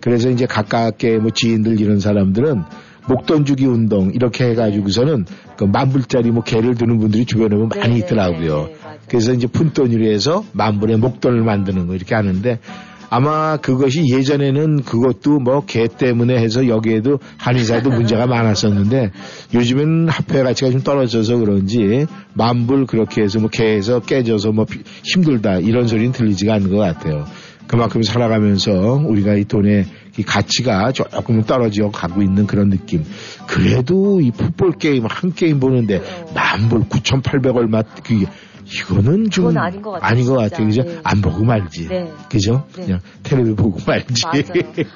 S1: 그래서 이제 가깝게 뭐 지인들 이런 사람들은 목돈 주기 운동 이렇게 해가지고서는 그 만불짜리 뭐 개를 드는 분들이 주변에 보면 많이
S2: 네,
S1: 있더라고요.
S2: 네, 네, 맞아요.
S1: 그래서 이제 푼돈으로 해서 만불의 목돈을 만드는 거 이렇게 하는데 아마 그것이 예전에는 그것도 뭐 개 때문에 해서 여기에도 한의사도 문제가 많았었는데 요즘엔 화폐 가치가 좀 떨어져서 그런지 만불 그렇게 해서 뭐 개에서 깨져서 뭐 비- 힘들다 이런 소리는 들리지가 않는 것 같아요. 그만큼 살아가면서 우리가 이 돈의 이 가치가 조금 떨어져 가고 있는 그런 느낌. 그래도 이 풋볼 게임 한 게임 보는데
S2: 어.
S1: 만불 9,800 얼마 그게 이거는 좀
S2: 그건 아닌 것 같아요,
S1: 아닌 것. 같아요. 그죠?
S2: 네.
S1: 안 보고 말지.
S2: 네.
S1: 그죠?
S2: 네.
S1: 그냥 텔레비 보고 말지.
S2: 맞아요.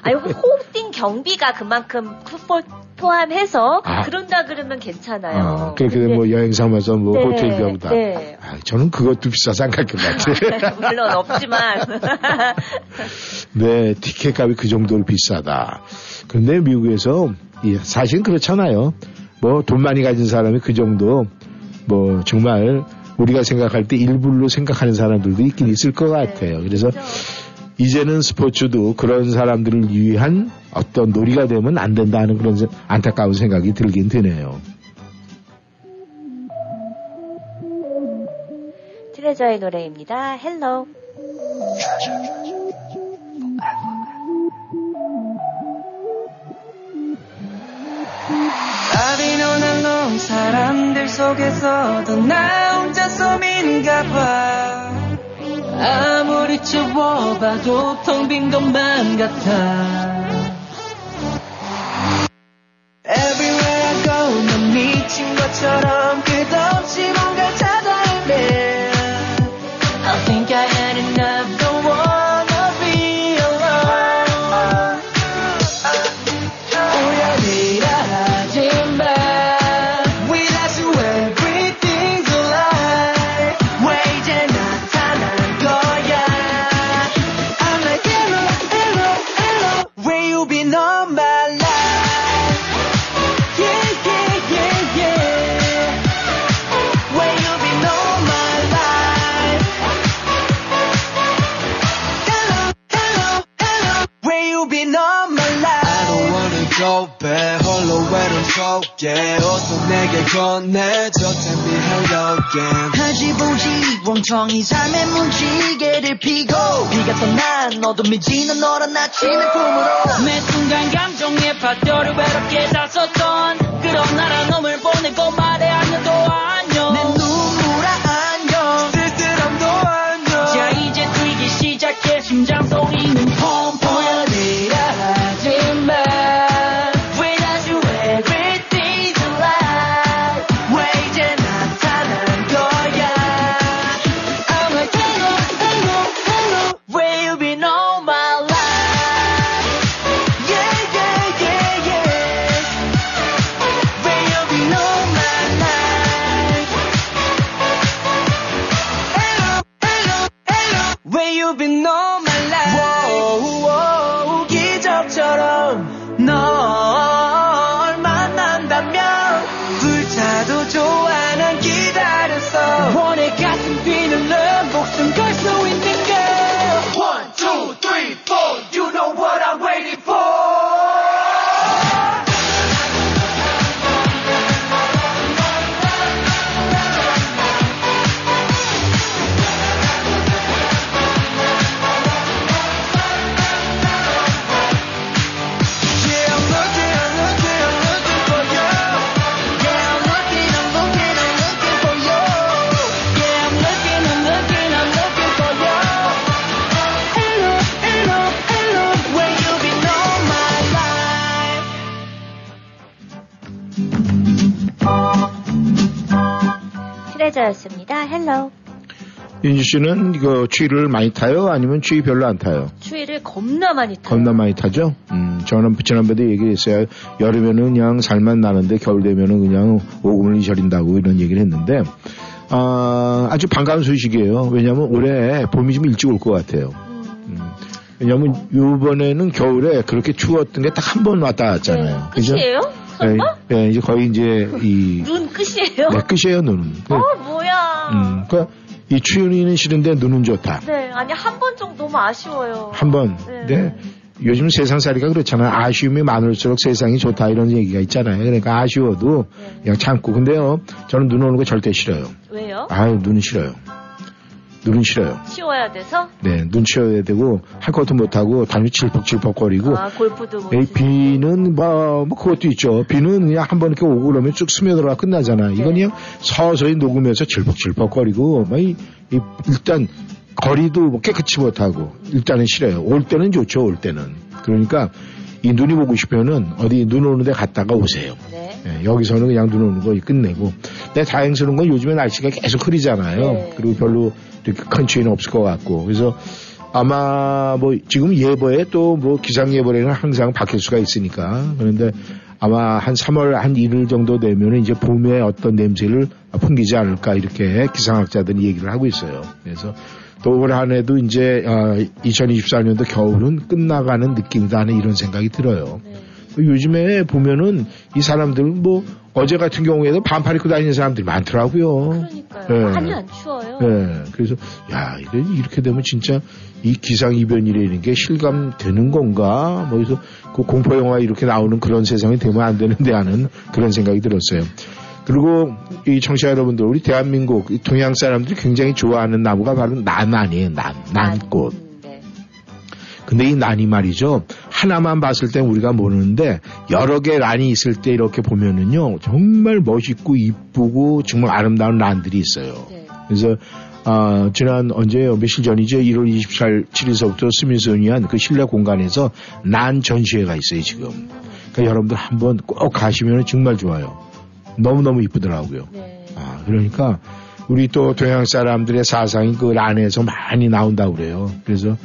S2: 아니, 홈팅 경비가 그만큼 풋볼 포함해서
S1: 아.
S2: 그런다 그러면 괜찮아요.
S1: 어, 그렇게
S2: 근데-
S1: 되면 뭐 여행 삼아서 뭐
S2: 네,
S1: 호텔 비용다.
S2: 네.
S1: 아, 저는 그것도 비싸서 안 갈 것 같아요.
S2: 물론 없지만.
S1: 네, 티켓 값이 그 정도로 비싸다. 그런데 미국에서 이, 사실은 그렇잖아요. 뭐 돈 많이 가진 사람이 그 정도 뭐 정말 우리가 생각할 때 일부러 생각하는 사람들도 있긴 있을 것 같아요. 그래서 이제는 스포츠도 그런 사람들을 위한 어떤 놀이가 되면 안 된다는 그런 세- 안타까운 생각이 들긴 드네요.
S2: 트레저의 노래입니다. Hello.
S5: 아비노날롱 사람들 속에서도 나 혼자 섬인가 봐. 아무리 채워봐도 텅 빈 것만 같아. Everywhere I go 난 미친 것처럼 끝없이 뭔가 back 홀로 외로움 속에 어서 내게 건네줘 Tell me hello again
S7: 다시 보지 멍청이 삶의 무지개를 피고. 비가 떠난 어둠이 지는 너란 아침의 품으로.
S8: 매 순간 감정의 파도를 외롭게 다썼던 그런 나라 놈
S2: 트레저였습니다. Hello.
S1: 윤주 씨는 이거 추위를 많이 타요? 아니면 추위 별로 안 타요?
S2: 추위를 겁나 많이 타요.
S1: 겁나 많이 타죠? 음, 저는 지난번에도 얘기했어요. 여름에는 그냥 살만 나는데 겨울 되면은 그냥 오금을 이저린다고 이런 얘기를 했는데, 아, 아주 반가운 소식이에요. 왜냐면 올해 봄이 좀 일찍 올 것 같아요. 음, 왜냐면 요번에는 겨울에 그렇게 추웠던 게 딱 한 번 왔다 갔잖아요.
S2: 네, 끝이에요?
S1: 네, 네, 이제 거의 이제 이,
S2: 눈 끝이에요?
S1: 네, 끝이에요, 눈은. 그,
S2: 어, 뭐야.
S1: 음, 그, 이 추위는 싫은데 눈은 좋다.
S2: 네, 아니, 한 번 정도 너무 아쉬워요.
S1: 한 번.
S2: 네.
S1: 네. 요즘 세상살이가 그렇잖아요. 아쉬움이 많을수록 세상이 좋다 이런 얘기가 있잖아요. 그러니까 아쉬워도
S2: 네.
S1: 그냥 참고. 근데요, 저는 눈 오는 거 절대 싫어요.
S2: 왜요?
S1: 아유, 눈은 싫어요. 눈은 싫어요.
S2: 치워야 돼서?
S1: 네, 눈 치워야 되고 할 것도 못하고 단지 질퍽질퍽거리고
S2: 아, 골프도
S1: 못이
S2: 치고.
S1: 비는 뭐, 뭐 그것도 있죠. 비는 그냥 한 번 이렇게 오고 그러면 쭉 스며들어가 끝나잖아. 이건
S2: 네.
S1: 그냥 서서히 녹으면서 질퍽질퍽거리고 막 이, 이 일단 거리도 뭐 깨끗이 못하고 일단은 싫어요. 올 때는 좋죠. 올 때는. 그러니까 이 눈이 보고 싶으면은 어디 눈 오는 데 갔다가 오세요.
S2: 네.
S1: 예, 여기서는 그냥 눈 오는 거 끝내고. 근데 다행스러운 건 요즘에 날씨가 계속 흐리잖아요.
S2: 네.
S1: 그리고 별로 큰 추위는 없을 것 같고. 그래서 아마 뭐 지금 예보에 또 뭐 기상 예보에는 항상 바뀔 수가 있으니까. 그런데 아마 한 3월 한 1일 정도 되면 이제 봄에 어떤 냄새를 풍기지 않을까 이렇게 기상학자들이 얘기를 하고 있어요. 그래서 또 올 한 해도 이제 2024년도 겨울은 끝나가는 느낌이다 하는 이런 생각이 들어요.
S2: 네.
S1: 요즘에 보면은 이 사람들은 뭐 어제 같은 경우에도 반팔 입고 다니는 사람들이 많더라고요.
S2: 그러니까요.
S1: 네.
S2: 많이 안 추워요.
S1: 네. 그래서 야 이래 이렇게 되면 진짜 이 기상 이변이라는 게 실감되는 건가? 뭐 그래서 그 공포 영화 이렇게 나오는 그런 세상이 되면 안 되는데 하는 그런 생각이 들었어요. 그리고 이 청취자 여러분들 우리 대한민국 이 동양 사람들이 굉장히 좋아하는 나무가 바로 난 아니에요. 난 난꽃. 근데 이 난이 말이죠. 하나만 봤을 때 우리가 모르는데 여러 개 난이 있을 때 이렇게 보면은요. 정말 멋있고 이쁘고 정말 아름다운 난들이 있어요.
S2: 네.
S1: 그래서 아, 지난 언제요? 며칠 전이죠. 1월 27일서부터 스미소니안 그 실내 공간에서 난 전시회가 있어요, 지금. 그러니까 여러분들 한번 꼭 가시면 정말 좋아요. 너무너무 이쁘더라고요.
S2: 네.
S1: 아, 그러니까 우리 또 동양 사람들의 사상이 그 안에서 많이 나온다고 그래요. 그래서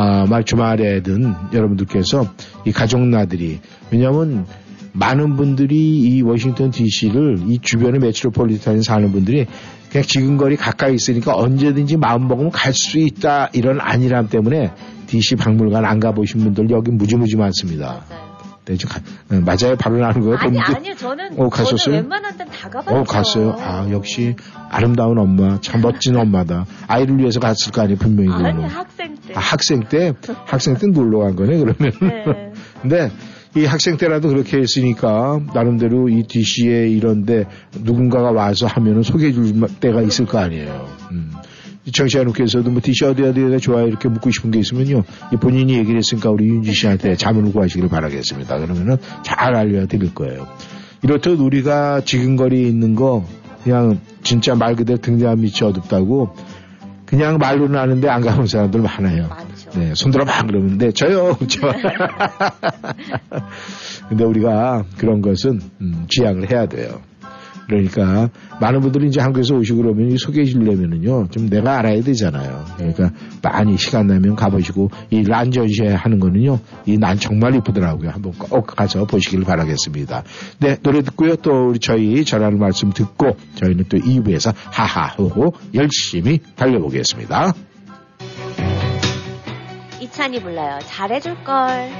S1: 아, 말 주말에든 여러분들께서 이 가족나들이 왜냐하면 많은 분들이 이 워싱턴 DC를 이 주변의 메트로폴리탄에 사는 분들이 그냥 지근거리 가까이 있으니까 언제든지 마음 먹으면 갈 수 있다 이런 안일함 때문에 DC 박물관 안 가보신 분들 여기 무지무지 많습니다.
S2: 맞아요.
S1: 네, 좀 가- 네, 맞아요. 발언하는 거예요.
S2: 아니? 아니요. 저는,
S1: 어, 가셨어요?
S2: 저는 웬만한 데는 다 가봤죠.
S1: 어, 갔어요. 아, 역시 아름다운 엄마, 참 멋진 엄마다. 아이를 위해서 갔을 거 아니에요, 분명히
S2: 아니,
S1: 그거는.
S2: 학생 때.
S1: 아, 학생 때, 학생 때 놀러 간 거네, 그러면.
S2: 네.
S1: 근데 이 학생 때라도 그렇게 했으니까 나름대로 이 DC에 이런데 누군가가 와서 하면은 소개해 줄 때가 있을 거 아니에요. 음. 청취자님께서도 뭐 DC 어디 어디가 좋아요 이렇게 묻고 싶은 게 있으면요. 이 본인이 얘기를 했으니까 우리 윤지 씨한테 자문을 구하시길 바라겠습니다. 그러면은 잘 알려드릴 거예요. 이렇듯 우리가 지근거리 있는 거 그냥 진짜 말 그대로 등대한 밑이 어둡다고 그냥 말로는 아는데 안 가본 사람들 많아요.
S2: 많죠.
S1: 네, 손들어봐 그러는데 저요, 저. 근데 우리가 그런 것은 음, 지양을 해야 돼요. 그러니까 많은 분들이 이제 한국에서 오시고 그러면 이 소개해 주려면은요 좀 내가 알아야 되잖아요. 그러니까 많이 시간 나면 가보시고 이 란전시에 하는 거는요 이 난 정말 이쁘더라고요. 한번 꼭 가서 보시길 바라겠습니다. 네 노래 듣고요 또 우리 저희 전하는 말씀 듣고 저희는 또 2부에서 하하호호 열심히 달려보겠습니다.
S2: 이찬이 불러요. 잘해줄 걸.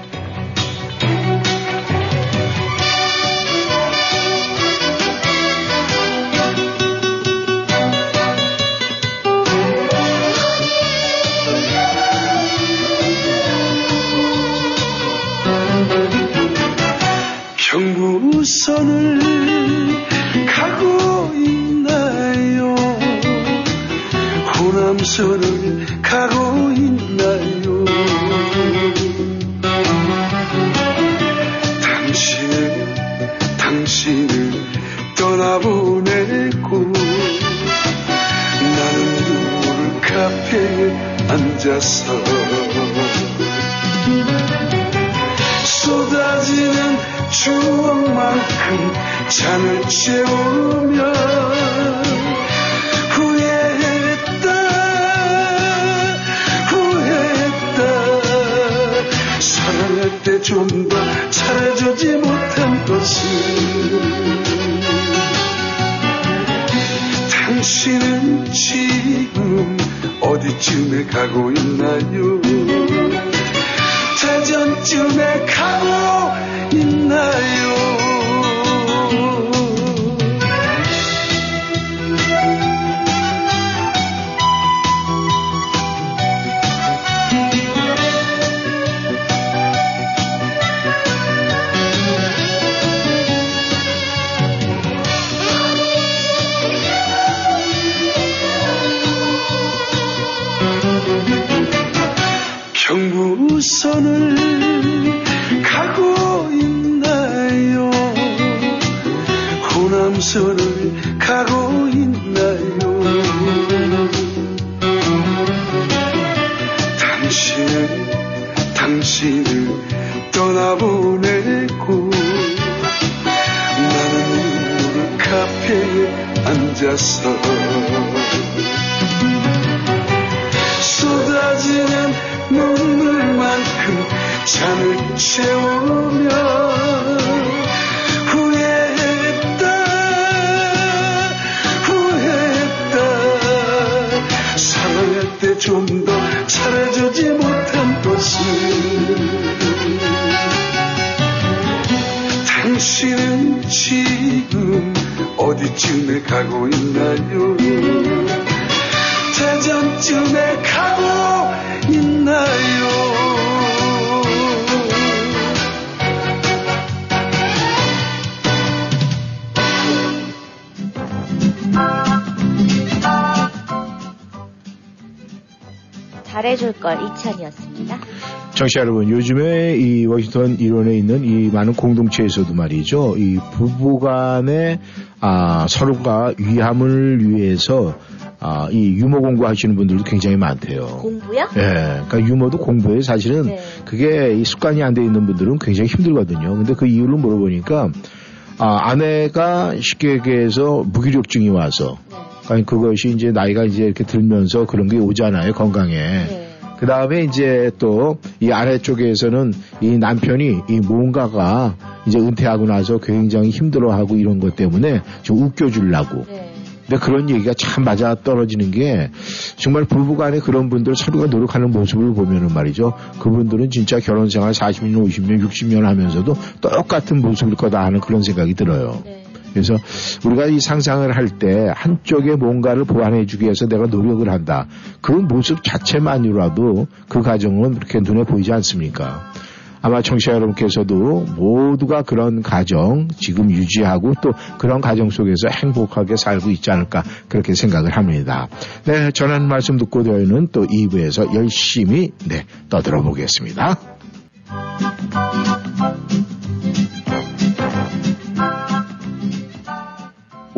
S9: 경부선을 가고 있나요? 호남선을 가고 있나요? 당신은 당신을 떠나보내고 나는 누울 카페에 앉아서 쏟아지는 추억만큼 잔을 채우며 후회했다 후회했다. 사랑할 때 좀 더 잘해주지 못한 것을 당신은 지금 어디쯤에 가고 있나요 대전쯤에 가고 있나요? 가고 있나요 대전쯤에 가고 있나요?
S2: 잘해줄 걸 이찬이었습니다.
S1: 청취자 여러분, 요즘에 이 워싱턴 일원에 있는 이 많은 공동체에서도 말이죠. 이 부부 간의 아, 서로가 위함을 위해서 아, 이 유머 공부하시는 분들도 굉장히 많대요.
S2: 공부요?
S1: 예, 그러니까 유머도 공부에 사실은
S2: 네.
S1: 그게 이 습관이 안 돼 있는 분들은 굉장히 힘들거든요. 근데 그 이유를 물어보니까 아, 아내가 쉽게 얘기해서 무기력증이 와서 아니 그것이 이제 나이가 이제 이렇게 들면서 그런 게 오잖아요 건강에.
S2: 네.
S1: 그 다음에 이제 또 이 아내 쪽에서는 이 남편이 이 뭔가가 이제 은퇴하고 나서 굉장히 힘들어하고 이런 것 때문에 좀 웃겨주려고.
S2: 네.
S1: 근데 그런 얘기가 참 맞아 떨어지는 게 정말 부부간에 그런 분들 서로가 노력하는 모습을 보면은 말이죠. 그분들은 진짜 결혼 생활 40년, 50년, 60년 하면서도 똑같은 모습일 거다 하는 그런 생각이 들어요.
S2: 네.
S1: 그래서 우리가 이 상상을 할 때 한쪽에 뭔가를 보완해 주기 위해서 내가 노력을 한다. 그 모습 자체만이라도 그 가정은 그렇게 눈에 보이지 않습니까? 아마 청취자 여러분께서도 모두가 그런 가정 지금 유지하고 또 그런 가정 속에서 행복하게 살고 있지 않을까 그렇게 생각을 합니다. 네, 전하는 말씀 듣고 저희는 또 2부에서 열심히 네, 떠들어 보겠습니다.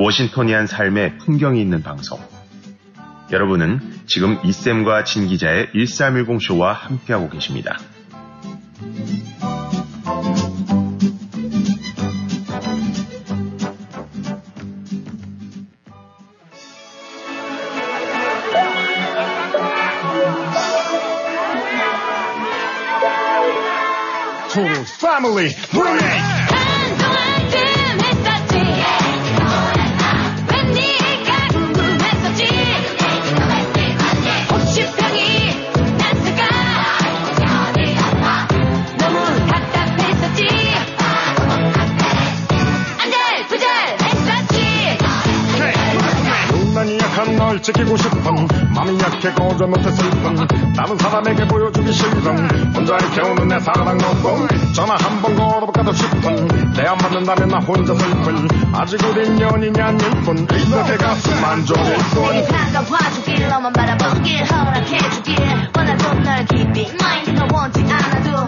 S10: 워싱턴이한 삶의 풍경이 있는 방송. 여러분은 지금 이쌤과 진 기자의 1310 쇼와 함께하고 계십니다.
S11: Total family! 지키고 싶은 마음이 약해 거저 못해 슬픈 다른 사람에게 보여주기 싫은 혼자를 태우는 내 사랑 너도 전화 한 번 걸어볼까도 싶은 내 안 맞는다면 나 혼자 슬픈 아직 우린 연인이 아닐 뿐 이렇게 가슴 안 좋을 뿐
S12: 내게 다가와주길 너만 바라보길 허락해주길 원하던 널 깊이 마인드가 원치 않아도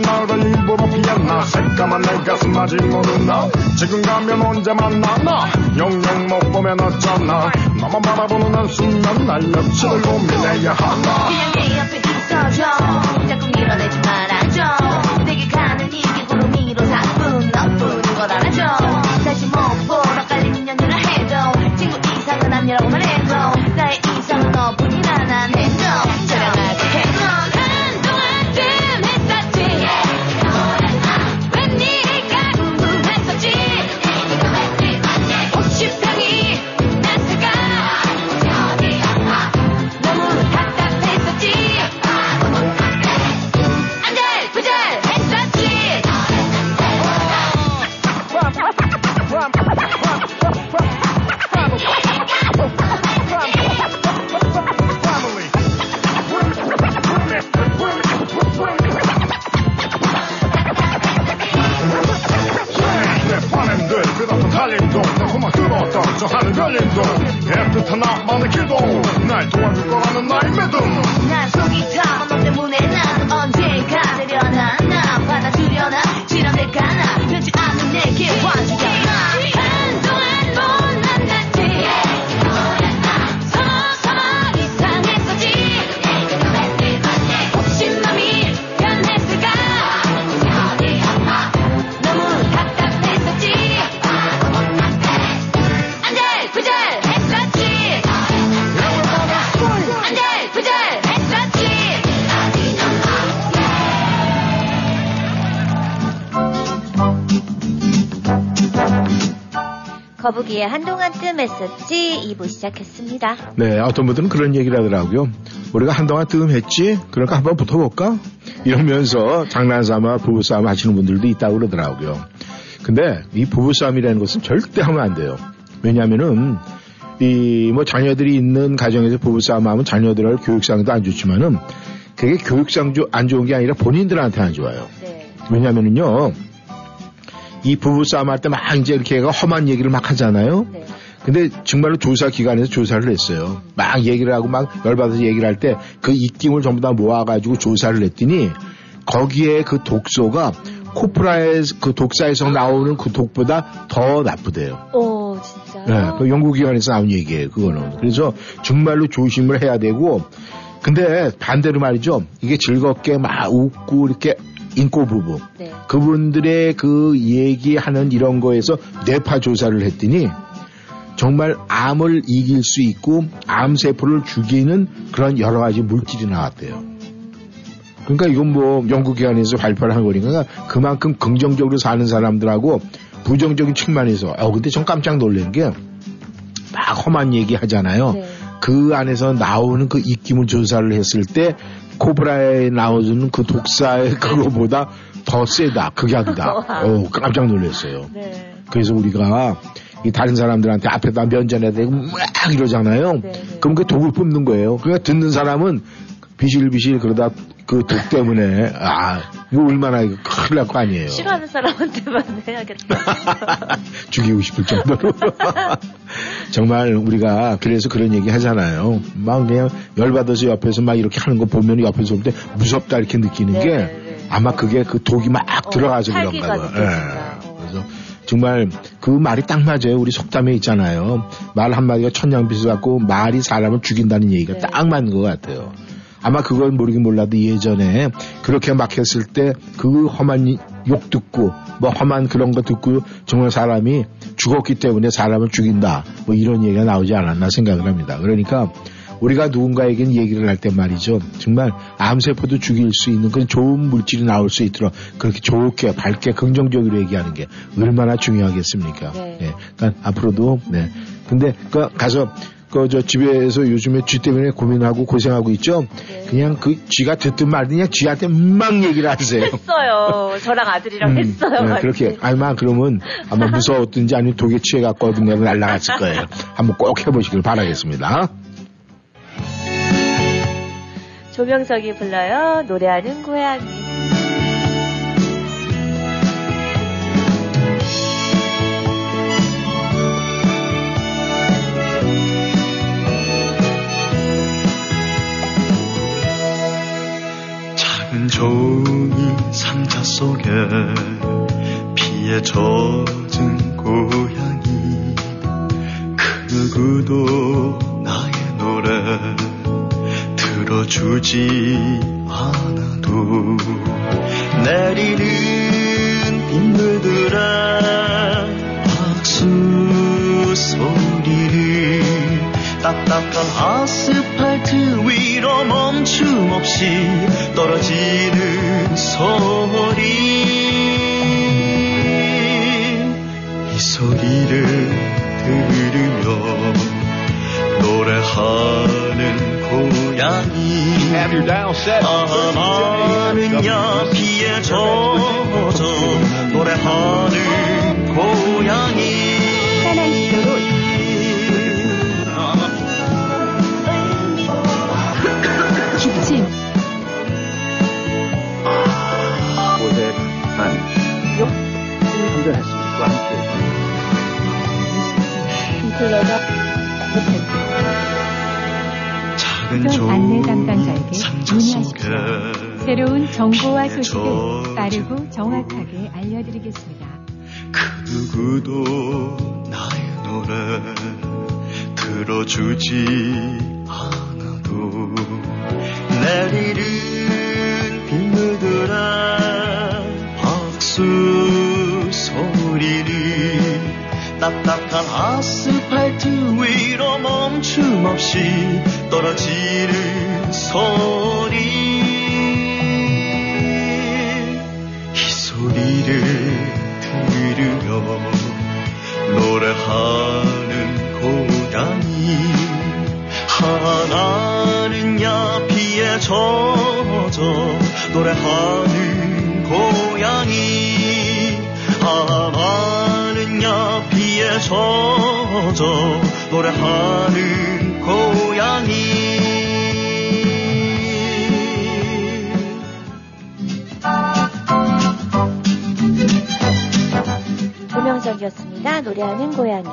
S11: 너를 일부러 피했나? 새까만 내 가슴 아직 모르나? 지금 가면 언제 만나 나 영영 못 보면 어쩌나? 너만 바라보는 한숨만 날 며칠을 고민해야 하나?
S12: 그냥 내 옆에 있어줘. 자꾸 밀어내지 말아줘. 내게 가는 이게 구름이로 사뿐
S2: 뜸했었지 2부 시작했습니다.
S1: 네, 어떤 분들은 그런 얘기를 하더라고요. 우리가 한동안 뜸했지? 그러니까 한번 붙어볼까? 이러면서 장난삼아 부부싸움 하시는 분들도 있다고 그러더라고요. 근데 이 부부싸움이라는 것은 절대 하면 안 돼요. 왜냐면은, 이, 뭐 자녀들이 있는 가정에서 부부싸움 하면 자녀들의 교육상도 안 좋지만은, 그게 교육상 조- 안 좋은 게 아니라 본인들한테 안 좋아요.
S2: 네.
S1: 왜냐면은요, 이 부부싸움 할 때 막 이제 이렇게 험한 얘기를 막 하잖아요.
S2: 네.
S1: 근데 정말로 조사 기관에서 조사를 했어요. 막 얘기를 하고 막 열받아서 얘기를 할 때 그 입김을 전부 다 모아가지고 조사를 했더니 거기에 그 독소가 코프라의 그 독사에서 나오는 그 독보다 더 나쁘대요.
S2: 오, 진짜.
S1: 네, 그 연구기관에서 나온 얘기예요, 그거는. 그래서 정말로 조심을 해야 되고, 근데 반대로 말이죠. 이게 즐겁게 막 웃고 이렇게 인꼬 부부.
S2: 네.
S1: 그분들의 그 얘기하는 이런 거에서 뇌파 조사를 했더니 정말 암을 이길 수 있고 암세포를 죽이는 그런 여러 가지 물질이 나왔대요. 그러니까 이건 뭐 연구기관에서 발표를 한 거니까 그만큼 긍정적으로 사는 사람들하고 부정적인 측면에서 어 근데 전 깜짝 놀란 게 막 험한 얘기 하잖아요.
S2: 네.
S1: 그 안에서 나오는 그 입김을 조사를 했을 때 코브라에 나오는 그 독사의 그거보다 더 세다 극약이다. 어 깜짝 놀랐어요.
S2: 네.
S1: 그래서 우리가 이 다른 사람들한테 앞에다 면전에 대고 막 이러잖아요.
S2: 네, 네.
S1: 그럼 그 독을 뿜는 거예요. 그러니까 듣는 사람은 비실비실 그러다 그 독 때문에 아 이거 얼마나 이거 큰일 날 거 아니에요.
S2: 싫어하는 사람한테만 해야겠다.
S1: 죽이고 싶을 정도로. 정말 우리가 그래서 그런 얘기 하잖아요. 막 그냥 열받아서 옆에서 막 이렇게 하는 거 보면 옆에서 볼 때 무섭다 이렇게 느끼는
S2: 네,
S1: 게
S2: 네, 네.
S1: 아마 그게 그 독이 막
S2: 어,
S1: 들어가서 그런가 봐요. 정말 그 말이 딱 맞아요. 우리 속담에 있잖아요. 말 한마디가 천냥빚을 갖고 말이 사람을 죽인다는 얘기가
S2: 네.
S1: 딱 맞는 것 같아요. 아마 그걸 모르긴 몰라도 예전에 그렇게 막 했을 때 그 험한 욕 듣고 뭐 험한 그런 거 듣고 정말 사람이 죽었기 때문에 사람을 죽인다 뭐 이런 얘기가 나오지 않았나 생각을 합니다. 그러니까 우리가 누군가에겐 얘기를 할 때 말이죠. 정말 암세포도 죽일 수 있는 그런 좋은 물질이 나올 수 있도록 그렇게 좋게 밝게 긍정적으로 얘기하는 게 얼마나 중요하겠습니까?
S2: 네.
S1: 예. 그러니까 앞으로도 네. 근데 그 가서 그저 집에서 요즘에 쥐 때문에 고민하고 고생하고 있죠.
S2: 네.
S1: 그냥 그 쥐가 듣든 말든 그냥 쥐한테 막 얘기를 하세요.
S2: 했어요. 저랑 아들이랑
S1: 음,
S2: 했어요.
S1: 네. 그렇게 아마 그러면 아마 무서웠든지 아니면 독에 취해 갖고 어딘가 날아갔을 거예요. 한번 꼭 해보시길 바라겠습니다.
S2: 조명석이 불러요. 노래하는 고양이.
S13: 종이 상자 속에 피에 젖은 고양이 그 누구도 나의 노래 들어주지 않아도 내리는 빗물들의 박수 소리를 딱딱한 아스팔트 위로 멈춤 없이 떨어지는 소리 이 소리를 들으며 노래하는 고양이. 아마는 야피에 젖어 노래하는 고양이.
S14: 기침.
S15: 고생한. 함께
S14: 빈
S13: 작은
S14: 안내
S13: 종
S14: 담당자에게 문의하십시오. 새로운 정보와 소식을 빠르고 정확하게 알려드리겠습니다.
S13: 그 누구도 나의 노래 들어주지 않아도 내리는 빗물들의 박수 소리를 딱딱한 위로 멈춤없이 떨어지는 소리. 이 소리를 들으며 노래하는 고양이 하나는 야피에 젖어 노래하는 젖어 노래하는 고양이
S2: 조명석이었습니다. 노래하는 고양이.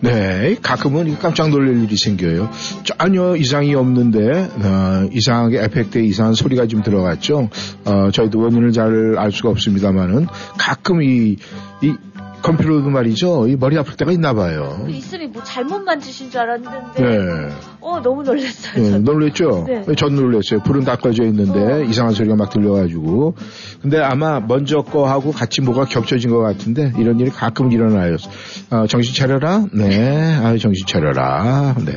S1: 네, 가끔은 깜짝 놀랄 일이 생겨요. 전혀 이상이 없는데 어, 이상하게 에펙트에 이상한 소리가 좀 들어갔죠. 어, 저희도 원인을 잘 알 수가 없습니다만은 가끔 이, 이 컴퓨터도 말이죠. 이 머리 아플 때가 있나 봐요.
S2: 그 있으면 뭐 잘못 만드신 줄 알았는데.
S1: 네.
S2: 어, 너무 놀랐어요.
S1: 네. 놀랬죠?
S2: 네.
S1: 전 놀랬어요. 불은 다 꺼져 있는데 이상한 소리가 막 들려가지고. 근데 아마 먼저 거하고 같이 뭐가 겹쳐진 것 같은데 이런 일이 가끔 일어나요. 어, 정신 차려라? 네. 아유, 정신 차려라. 네.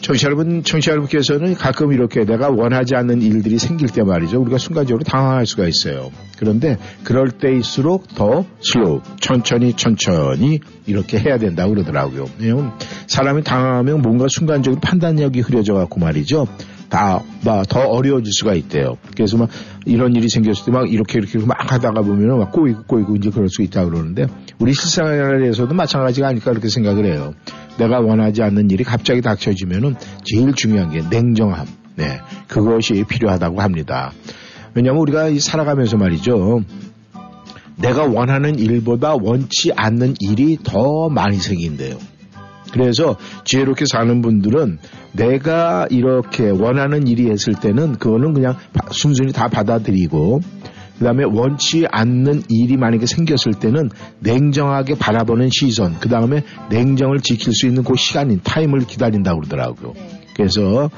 S1: 청취자 여러분, 청취자 여러분께서는 가끔 이렇게 내가 원하지 않는 일들이 생길 때 말이죠. 우리가 순간적으로 당황할 수가 있어요. 그런데 그럴 때일수록 더 슬로우, 천천히 천천히 이렇게 해야 된다고 그러더라고요. 사람이 당황하면 뭔가 순간적으로 판단력이 흐려져 갖고 말이죠. 다, 막더 어려워질 수가 있대요. 그래서 막 이런 일이 생겼을 때 막 이렇게 이렇게 막 하다가 보면은 막 꼬이고 꼬이고 이제 그럴 수 있다 그러는데 우리 실생활에서도 마찬가지가 아닐까 그렇게 생각을 해요. 내가 원하지 않는 일이 갑자기 닥쳐지면은 제일 중요한 게 냉정함. 네. 그것이 필요하다고 합니다. 왜냐하면 우리가 이 살아가면서 말이죠. 내가 원하는 일보다 원치 않는 일이 더 많이 생긴대요. 그래서 지혜롭게 사는 분들은 내가 이렇게 원하는 일이 했을 때는 그거는 그냥 바- 순순히 다 받아들이고 그 다음에 원치 않는 일이 만약에 생겼을 때는 냉정하게 바라보는 시선, 그 다음에 냉정을 지킬 수 있는 그 시간인 타임을 기다린다고 그러더라고요. 그래서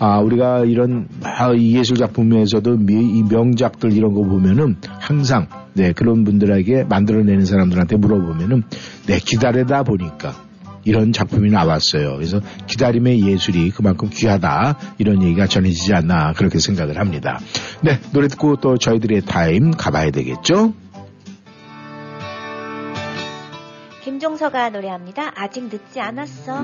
S1: 아, 우리가 이런 아, 이 예술 작품에서도 미- 이 명작들 이런 거 보면은 항상 네, 그런 분들에게 만들어내는 사람들한테 물어보면은 네, 기다리다 보니까 이런 작품이 나왔어요. 그래서 기다림의 예술이 그만큼 귀하다 이런 얘기가 전해지지 않나 그렇게 생각을 합니다. 네 노래 듣고 또 저희들의 타임 가봐야 되겠죠?
S2: 김종서가 노래합니다. 아직 늦지 않았어.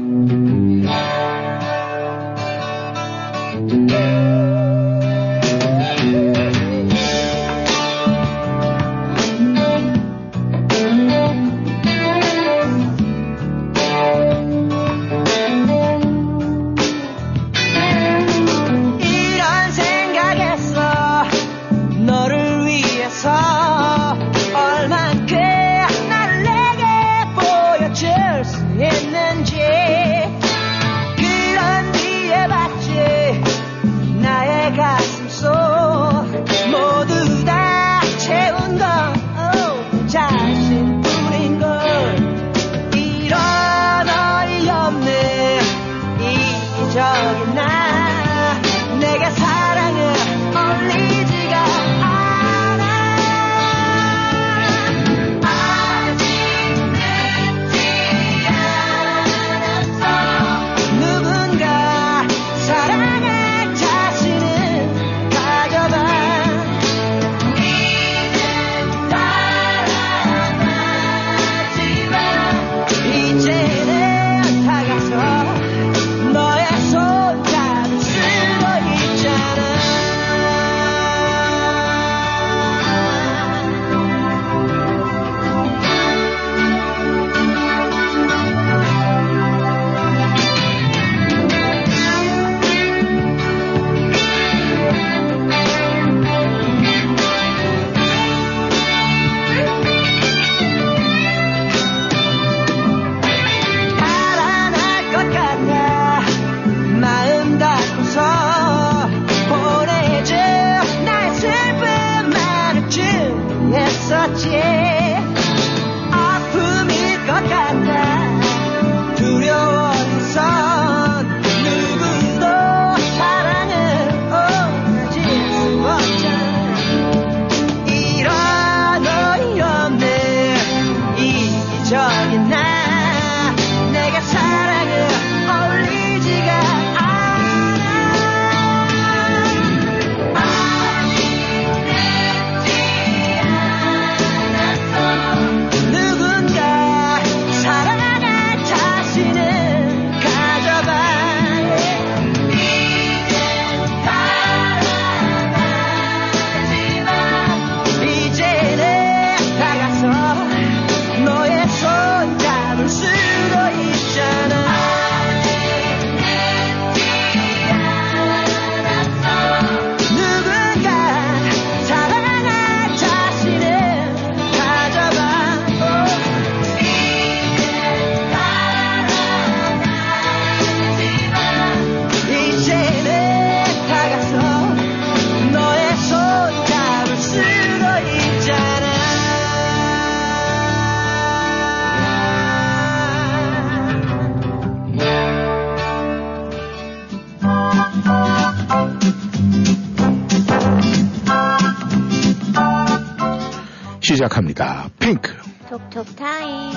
S1: 시작합니다. 핑크.
S2: 톡톡 타임.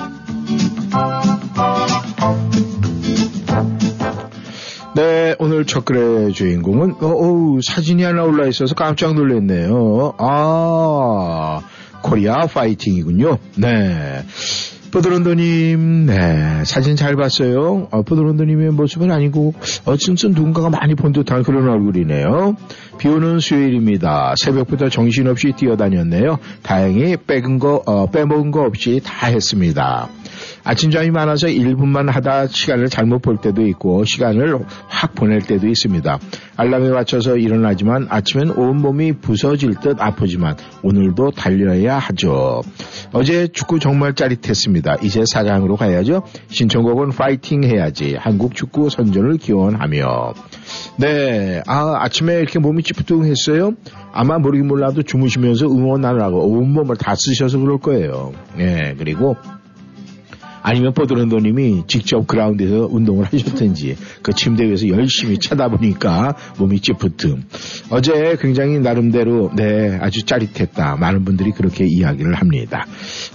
S1: 네, 오늘 첫 글의 주인공은, 어, 어우, 사진이 하나 올라 있어서 깜짝 놀랐네요. 아, 코리아 파이팅이군요. 네. 뽀드론더님, 네, 사진 잘 봤어요. 어, 뽀드론더님의 모습은 아니고, 어쩐든 누군가가 많이 본 듯한 그런 얼굴이네요. 비 오는 수요일입니다. 새벽부터 정신없이 뛰어다녔네요. 다행히 빼은 거, 어, 빼먹은 거 없이 다 했습니다. 아침잠이 많아서 1분만 하다 시간을 잘못 볼 때도 있고 시간을 확 보낼 때도 있습니다. 알람에 맞춰서 일어나지만 아침엔 온몸이 부서질 듯 아프지만 오늘도 달려야 하죠. 어제 축구 정말 짜릿했습니다. 이제 사강으로 가야죠. 신청곡은 파이팅 해야지. 한국 축구 선전을 기원하며. 네, 아, 아침에 이렇게 몸이 찌뿌둥했어요? 아마 모르긴 몰라도 주무시면서 응원하느라고 온몸을 다 쓰셔서 그럴 거예요. 네, 그리고 아니면 뽀드런더님이 직접 그라운드에서 운동을 하셨든지 그 침대 위에서 열심히 쳐다보니까 몸이 찌푸tum. 어제 굉장히 나름대로 네 아주 짜릿했다. 많은 분들이 그렇게 이야기를 합니다.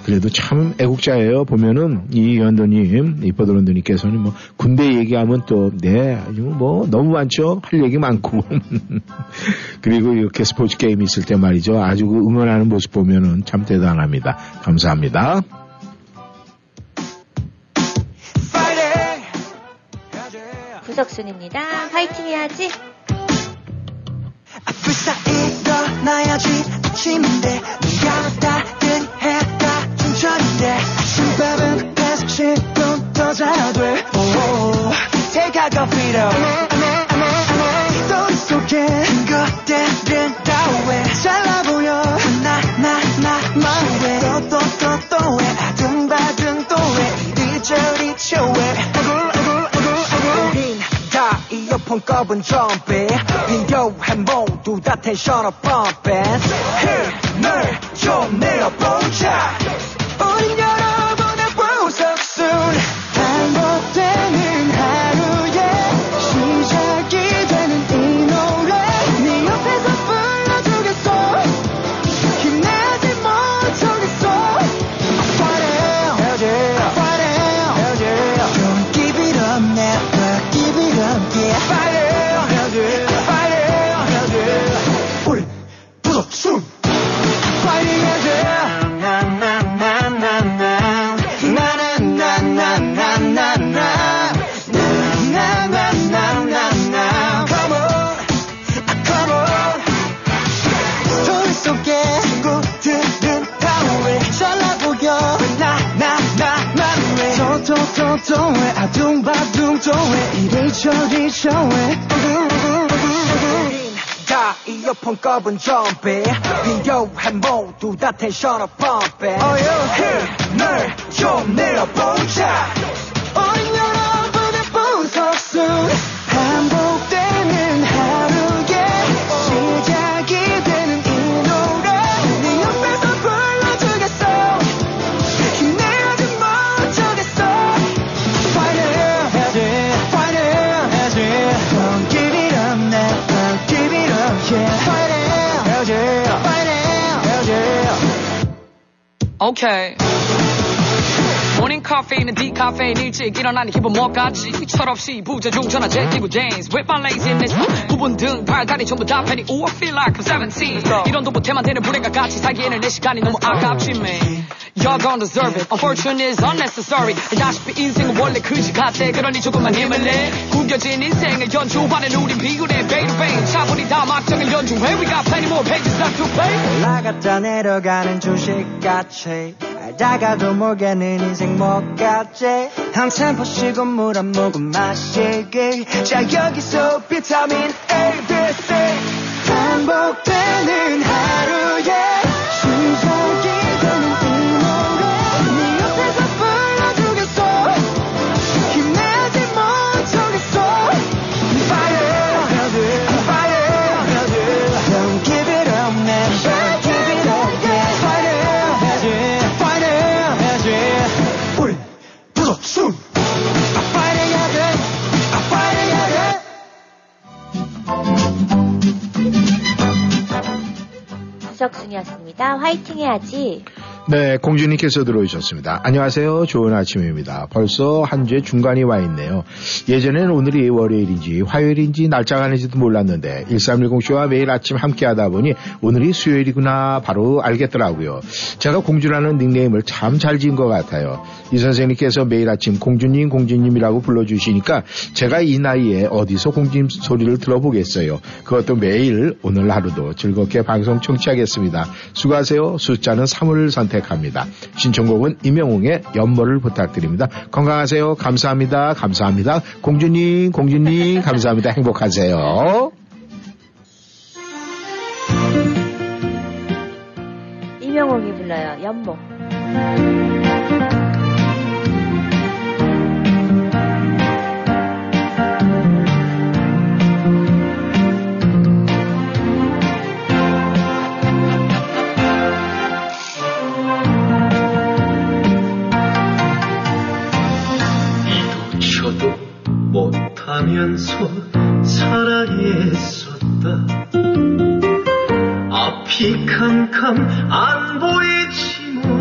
S1: 그래도 참 애국자예요. 보면은 이 연도님, 이 뽀드런더님께서는 뭐 군대 얘기하면 또네 뭐 너무 많죠. 할 얘기 많고 그리고 이렇게 스포츠 게임 있을 때 말이죠. 아주 그 응원하는 모습 보면은 참 대단합니다. 감사합니다.
S2: 구석순입니다. 파이팅 해야지.
S16: 불사 일어나야 꼽은 좀비 필요한 모두 다 텐션업 펌핑 힘을 좀 내어보자 저왜 다 이어폰 꼽은 좀비. 필요한 모두 다 텐션업 펌핑 힘을 좀 내어보자. 우린 여러분의 보석순
S17: Okay. 모닝 카페인은 디카페인 일찍 일어나니 기분 뭐같지? 철없이 부재중 전화 제끼고 With my laziness. 부분 등 발다리 전부 다 패니 Ooh I feel like I'm 17 이런 도 못해만 되는 불행과 같이 살기에는 내 시간이 너무 아깝지 man Y'all gon' deserve it. Unfortunate is unnecessary. 알다시피 인생은 원래 그지 같아. 그러니 조금만 힘을 내. 구겨진 인생을 연주하는 우린 비굴해. 베이 차분히 다 막정을 연주해 We got plenty more pages left to play.
S16: 올라갔다 내려가는 주식같이 알다가도 모르는 인생 뭐같지. 한참 보시고 물 한 모금 마시기. 자 여기서 비타민 A, B, C. 반복되는 하루에
S2: 구석순이었습니다. 화이팅 해야지.
S1: 네, 공주님께서 들어오셨습니다. 안녕하세요. 좋은 아침입니다. 벌써 한 주의 중간이 와 있네요. 예전에는 오늘이 월요일인지 화요일인지 날짜가 아닌지도 몰랐는데 1310쇼와 매일 아침 함께 하다 보니 오늘이 수요일이구나 바로 알겠더라고요. 제가 공주라는 닉네임을 참 잘 지은 것 같아요. 이 선생님께서 매일 아침 공주님 공주님이라고 불러주시니까 제가 이 나이에 어디서 공주님 소리를 들어보겠어요. 그것도 매일 오늘 하루도 즐겁게 방송 청취하겠습니다. 수고하세요. 숫자는 3을 선택 합니다. 신청곡은 임영웅의 연모를 부탁드립니다. 건강하세요. 감사합니다. 감사합니다. 공주님, 공주님, 감사합니다. 행복하세요.
S2: 이명옥이 불러요. 연모.
S7: 하면서 사랑했었다. 앞이 캄캄 안 보이지만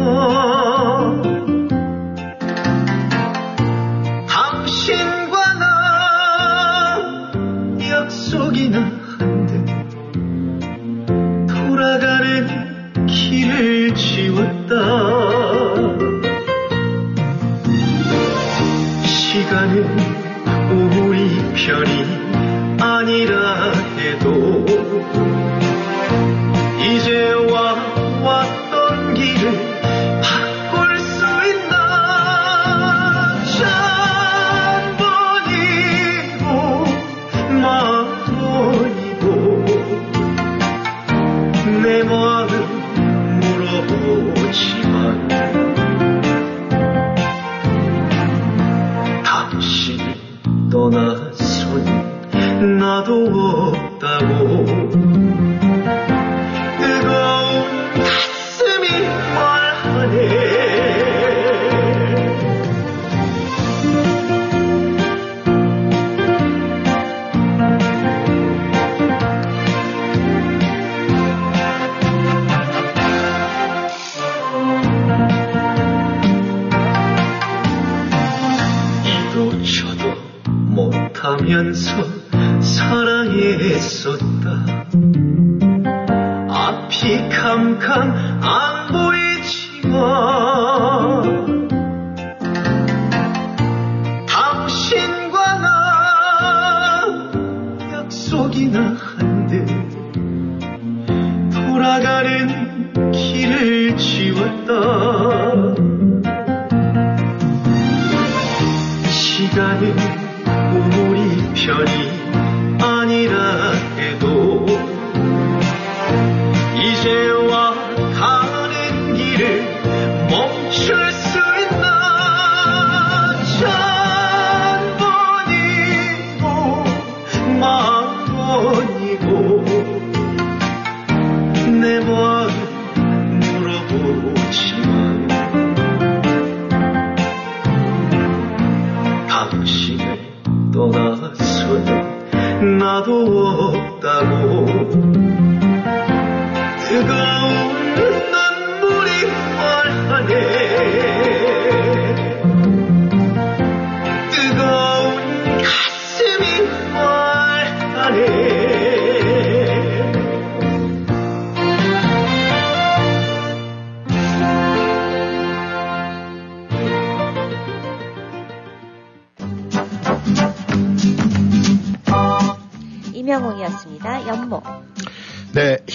S7: 당신과 나 약속이나 한데 돌아가는 길을 지웠다 편이 아니라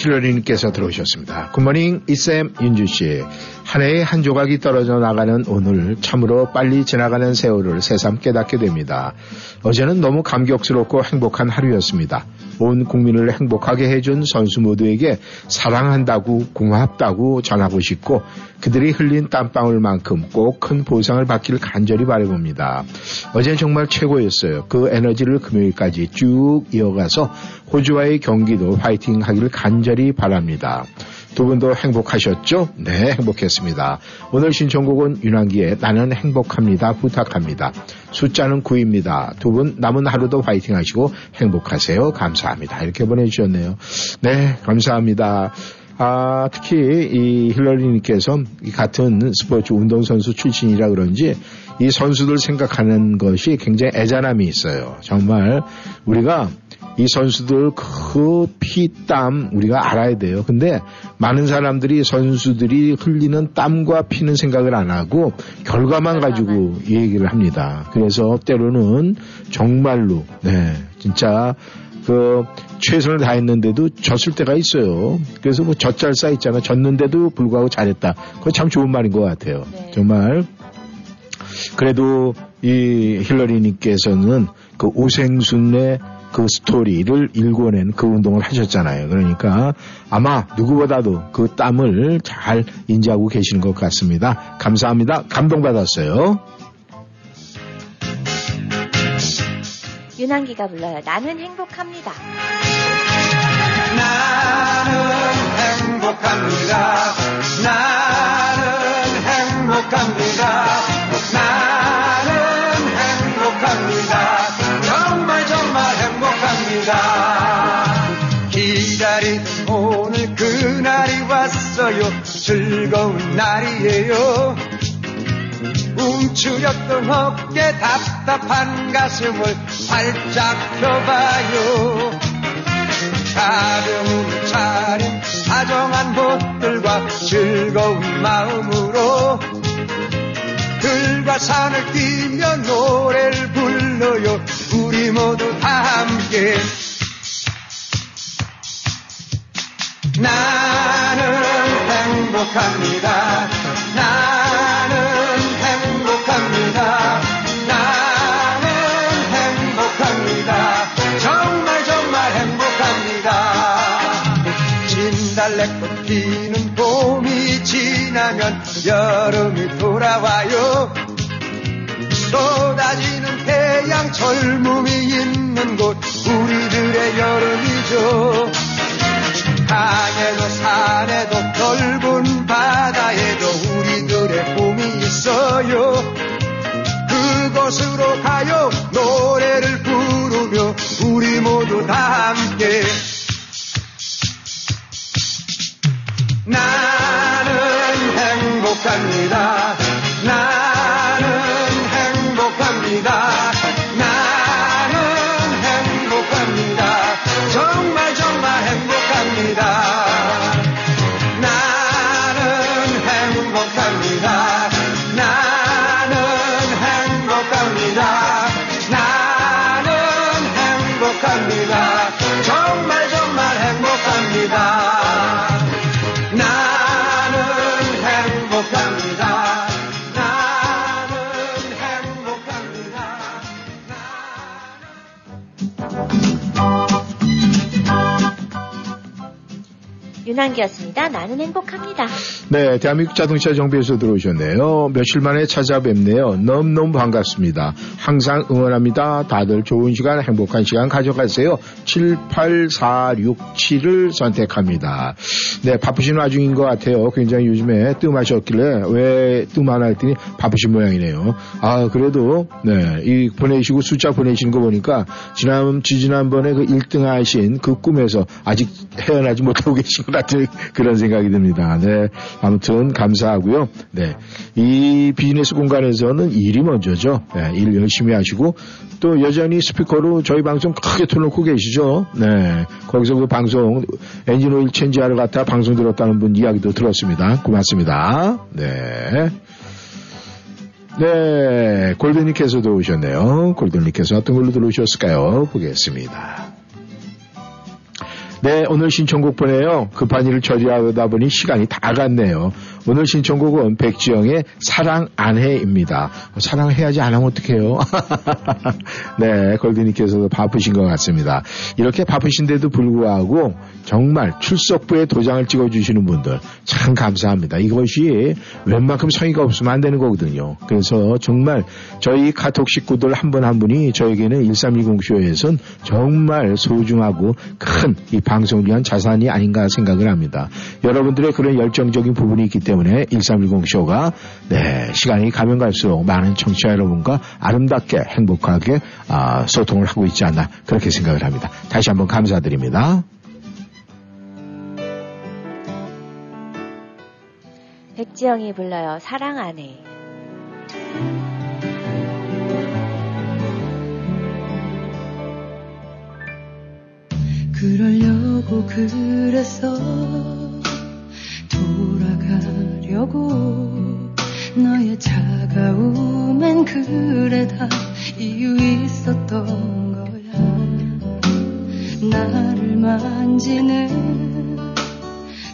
S7: 네,
S1: 힐러리님께서 들어오셨습니다. 굿모닝, 이쌤, 윤주씨. 한 해에 한 조각이 떨어져 나가는 오늘 참으로 빨리 지나가는 세월을 새삼 깨닫게 됩니다. 어제는 너무 감격스럽고 행복한 하루였습니다. 온 국민을 행복하게 해준 선수 모두에게 사랑한다고 고맙다고 전하고 싶고 그들이 흘린 땀방울만큼 꼭 큰 보상을 받기를 간절히 바라봅니다. 어제는 정말 최고였어요. 그 에너지를 금요일까지 쭉 이어가서 호주와의 경기도 화이팅 하기를 간절히 바랍니다. 두 분도 행복하셨죠? 네, 행복했습니다. 오늘 신청곡은 윤환기의 나는 행복합니다. 부탁합니다. 숫자는 9입니다. 두 분 남은 하루도 화이팅 하시고 행복하세요. 감사합니다. 이렇게 보내주셨네요. 네, 감사합니다. 아, 특히 이 힐러리님께서 이 같은 스포츠 운동선수 출신이라 그런지 이 선수들 생각하는 것이 굉장히 애잔함이 있어요. 정말 우리가 이 선수들 그 피, 땀 우리가 알아야 돼요. 근데 많은 사람들이 선수들이 흘리는 땀과 피는 생각을 안 하고 결과만 가지고 이 얘기를 합니다. 그래서 때로는 정말로 네 진짜 그 최선을 다했는데도 졌을 때가 있어요. 그래서 뭐 젖잘 쌓 있잖아. 졌는데도 불구하고 잘했다. 그거 참 좋은 말인 것 같아요. 정말 그래도 이 힐러리님께서는 그 오생순의 그 스토리를 일궈낸 그 운동을 하셨잖아요. 그러니까 아마 누구보다도 그 땀을 잘 인지하고 계시는 것 같습니다. 감사합니다. 감동받았어요.
S2: 윤한기가 불러요. 나는 행복합니다.
S7: 나는 행복합니다. 나는 행복합니다. 나는 왔어요. 즐거운 날이에요. 움츠렸던 어깨 답답한 가슴을 활짝 펴봐요. 가벼운 차림 다정한 곳들과 즐거운 마음으로 들과 산을 뛰며 노래를 불러요 우리 모두 다 함께 나는 행복합니다. 나는 행복합니다. 나는 행복합니다. 정말 정말 행복합니다. 진달래꽃 피는 봄이 지나면 여름이 돌아와요. 쏟아지는 태양 젊음이 있는 곳 우리들의 여름이죠 강에도 산에도 넓은 바다에도 우리들의 봄이 있어요 그곳으로 가요 노래를 부르며 우리 모두 다 함께 나는 행복합니다. 나는 행복합니다.
S2: 윤한기였습니다. 나는 행복합니다.
S1: 네, 대한민국 자동차 정비에서 들어오셨네요. 며칠 만에 찾아뵙네요. 너무너무 반갑습니다. 항상 응원합니다. 다들 좋은 시간, 행복한 시간 가져가세요. 78467을 선택합니다. 네, 바쁘신 와중인 것 같아요. 굉장히 요즘에 뜸하셨길래 왜 뜸하나 했더니 바쁘신 모양이네요. 아, 그래도, 네, 이 보내시고 숫자 보내시는 거 보니까 지난, 지지난번에 그 1등 하신 그 꿈에서 아직 헤어나지 못하고 것 같은 그런 생각이 듭니다. 네. 아무튼 감사하고요. 네. 이 비즈니스 공간에서는 일이 먼저죠. 네. 일 열심히 하시고 또 여전히 스피커로 저희 방송 크게 틀어놓고 계시죠. 네. 거기서 그 방송 엔진 오일 change하러 갔다 방송 들었다는 분 이야기도 들었습니다. 고맙습니다. 네. 네, 골든님께서도 오셨네요. 골든님께서 어떤 걸로 들어오셨을까요? 보겠습니다. 네, 오늘 신청곡 보내요. 급한 일을 처리하다 보니 시간이 다 갔네요. 오늘 신청곡은 백지영의 사랑 안 해입니다. 사랑해야지 안 하면 어떡해요? 네, 걸드님께서도 바쁘신 것 같습니다. 이렇게 바쁘신데도 불구하고 정말 출석부에 도장을 찍어주시는 분들 참 감사합니다. 이것이 웬만큼 성의가 없으면 안 되는 거거든요. 그래서 정말 저희 카톡 식구들 한 분한 분이 저에게는 1310쇼에선 정말 소중하고 큰이 방송을 위한 자산이 아닌가 생각을 합니다. 여러분들의 그런 열정적인 부분이 있기 때문에 1310쇼가 네, 시간이 가면 갈수록 많은 청취자 여러분과 아름답게 행복하게 아, 소통을 하고 있지 않나 그렇게 생각을 합니다. 다시 한번 감사드립니다.
S2: 백지영이 불러요. 사랑 안 해.
S18: 그러려고 그랬어 돌아가려고 너의 차가움엔 그래 다 이유 있었던 거야. 나를 만지는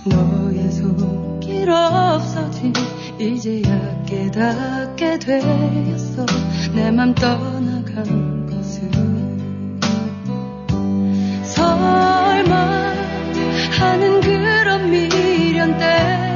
S18: 너의 손길 없어진 이제야 깨닫게 되었어. 내 맘 떠나간 설마 하는 그런 미련 때문에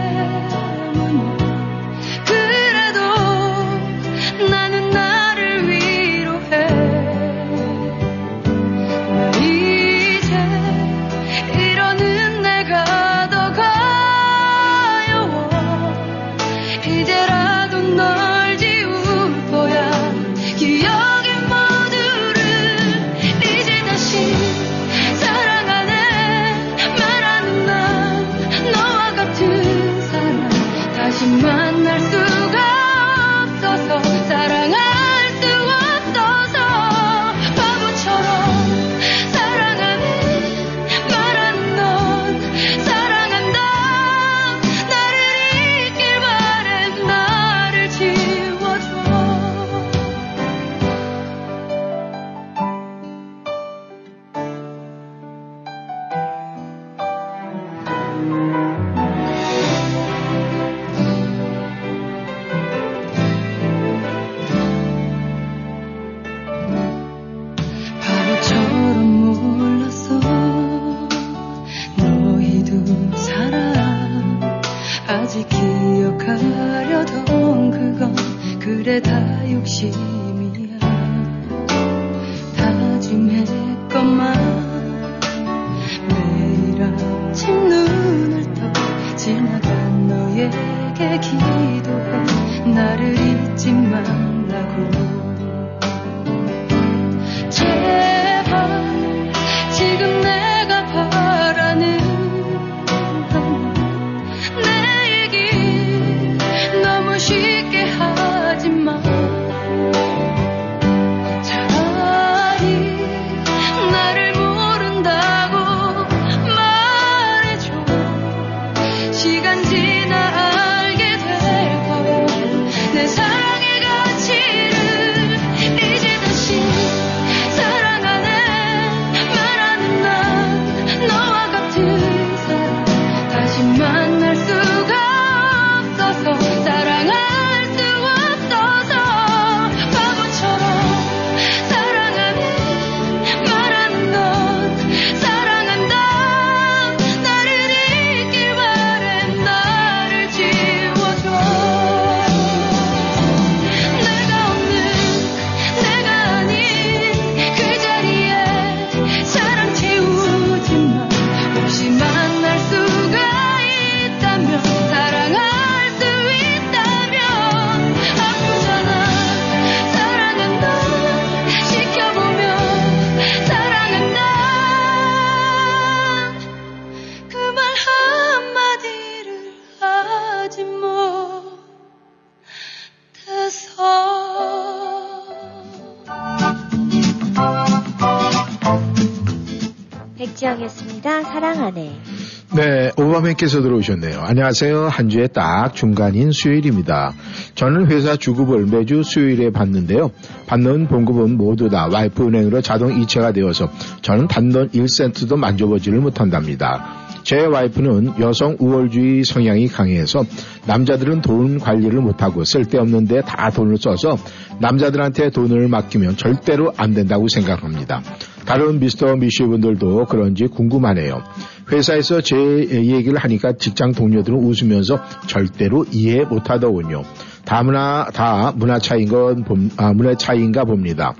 S1: 네, 오바맨께서 들어오셨네요. 안녕하세요. 한 주에 딱 중간인 수요일입니다. 저는 회사 주급을 매주 수요일에 받는데요. 받는 봉급은 모두 다 와이프 은행으로 자동 이체가 되어서 저는 단돈 1센트도 만져보지를 못한답니다. 제 와이프는 여성 우월주의 성향이 강해서 남자들은 돈 관리를 못하고 쓸데없는 데 다 돈을 써서 남자들한테 돈을 맡기면 절대로 안 된다고 생각합니다. 다른 미스터 미슈 분들도 그런지 궁금하네요. 회사에서 제 얘기를 하니까 직장 동료들은 웃으면서 절대로 이해 못하더군요. 다 문화 다 문화 차이인 건 봄- 아, 문화 차이인가 봅니다.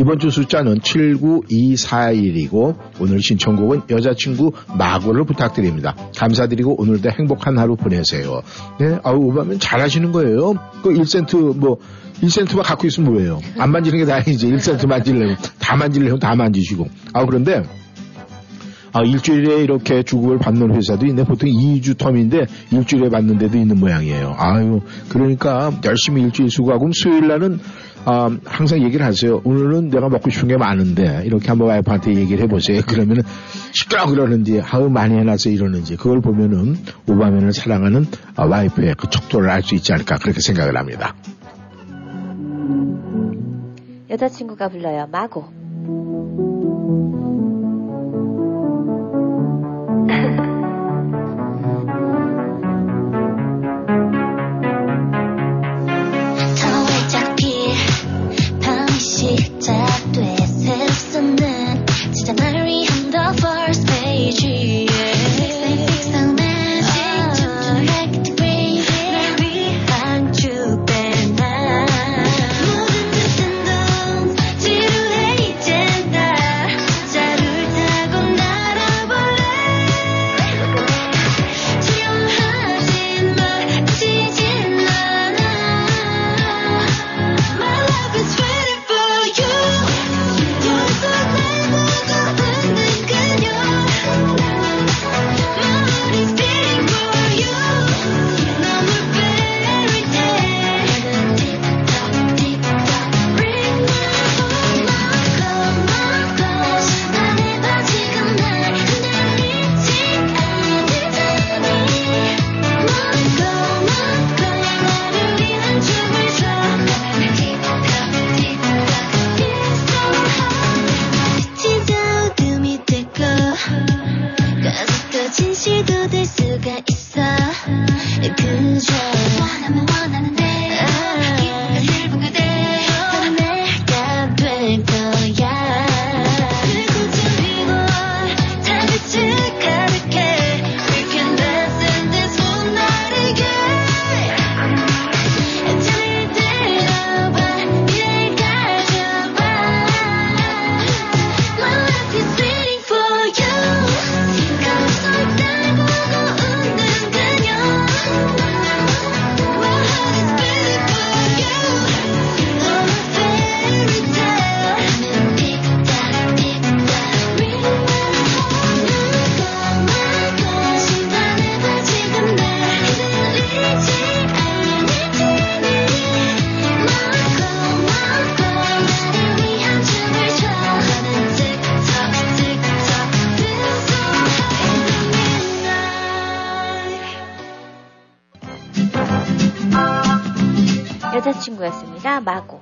S1: 이번 주 숫자는 79241이고 오늘 신청곡은 여자친구 마고를 부탁드립니다. 감사드리고 오늘도 행복한 하루 보내세요. 네, 아우 오바면 잘하시는 거예요. 그 1센트 뭐 1센트만 갖고 있으면 뭐예요? 안 만지는 게 다행이지. 1센트 만지려면 다 만지려면 다 만지시고. 아 그런데 아, 일주일에 이렇게 주급을 받는 회사도 있네. 보통 2주 텀인데 일주일에 받는 데도 있는 모양이에요. 아유, 그러니까 열심히 일주일 수고하고 수요일 날은 아, 항상 얘기를 하세요. 오늘은 내가 먹고 싶은 게 많은데 이렇게 한번 와이프한테 얘기를 해보세요. 그러면은 시끄러 그러는지 아우 많이 해놔서 이러는지 그걸 보면은 오바면을 사랑하는 아, 와이프의 그 척도를 알 수 있지 않을까 그렇게 생각을 합니다.
S2: 여자친구가 불러요. 마고.
S19: 밤 마고.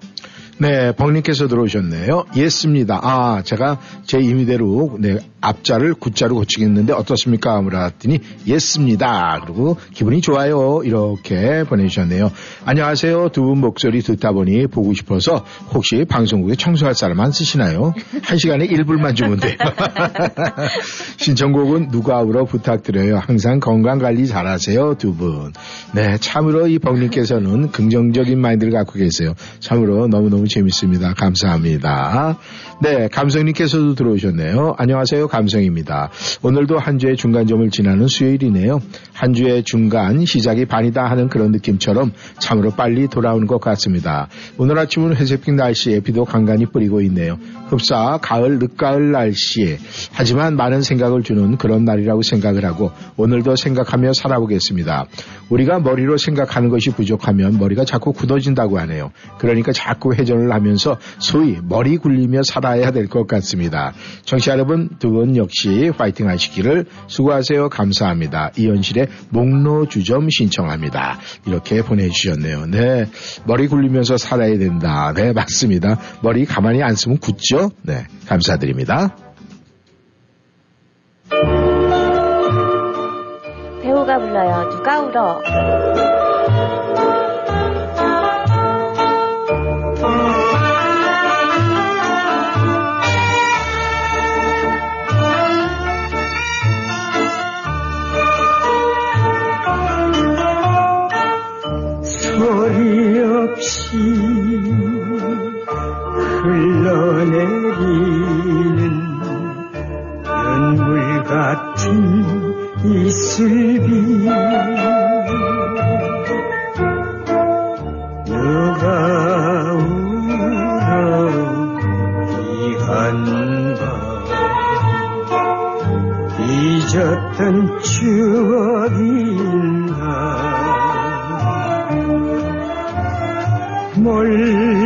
S1: 네, 벙님께서 들어오셨네요. 예습니다. 아, 제가 제 임의대로 네, 앞자를 굿자로 고치겠는데 어떻습니까? 물었더니 예습니다. 그리고 기분이 좋아요. 이렇게 보내주셨네요. 안녕하세요. 두 분 목소리 듣다 보니 보고 싶어서 혹시 방송국에 청소할 사람 안 쓰시나요? 한 시간에 1불만 주면 돼요. 신청곡은 누가 울어 부탁드려요. 항상 건강 관리 잘하세요. 두 분. 네, 참으로 이 벙님께서는 긍정적인 마인드를 갖고 계세요. 참으로 너무너무 재밌습니다. 감사합니다. 네, 감성님께서도 들어오셨네요. 안녕하세요. 감성입니다. 오늘도 한 주의 중간점을 지나는 수요일이네요. 한 주의 중간 시작이 반이다 하는 그런 느낌처럼 참으로 빨리 돌아오는 것 같습니다. 오늘 아침은 회색빛 날씨에 비도 간간히 뿌리고 있네요. 흡사 가을 늦가을 날씨에 하지만 많은 생각을 주는 그런 날이라고 생각을 하고 오늘도 생각하며 살아보겠습니다. 우리가 머리로 생각하는 것이 부족하면 머리가 자꾸 굳어진다고 하네요. 그러니까 자꾸 회전을 하면서 소위 머리 굴리며 살아야 될 것 같습니다. 청취자 여러분 두분 역시 화이팅 하시기를 수고하세요. 감사합니다. 이현실의 목로 주점 신청합니다. 이렇게 보내주셨네요. 네. 머리 굴리면서 살아야 된다. 네, 맞습니다. 머리 가만히 안 쓰면 굳죠? 네. 감사드립니다.
S2: 배우가 불러요. 누가 울어?
S9: 흘러내리는 연물 같은 이슬비. 너가 울어 이한밤
S2: 잊었던 추억인가 멀리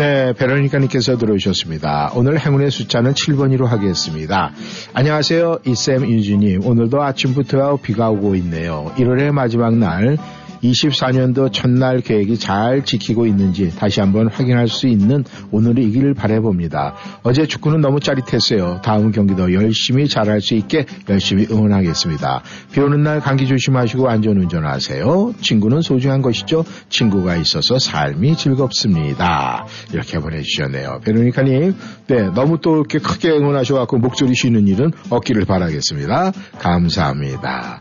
S1: 네, 베로니카님께서 들어오셨습니다. 오늘 행운의 숫자는 7번으로 하겠습니다. 안녕하세요, 이쌤 윤주님. 오늘도 아침부터 비가 오고 있네요. 1월의 마지막 날 24년도 첫날 계획이 잘 지키고 있는지 다시 한번 확인할 수 있는 오늘이기를 바라봅니다. 어제 축구는 너무 짜릿했어요. 다음 경기도 열심히 잘할 수 있게 열심히 응원하겠습니다. 비 오는 날 감기 조심하시고 안전운전 하세요. 친구는 소중한 것이죠. 친구가 있어서 삶이 즐겁습니다. 이렇게 보내주셨네요. 베로니카님, 네, 너무 또 이렇게 크게 응원하셔갖고 목소리 쉬는 일은 없기를 바라겠습니다. 감사합니다.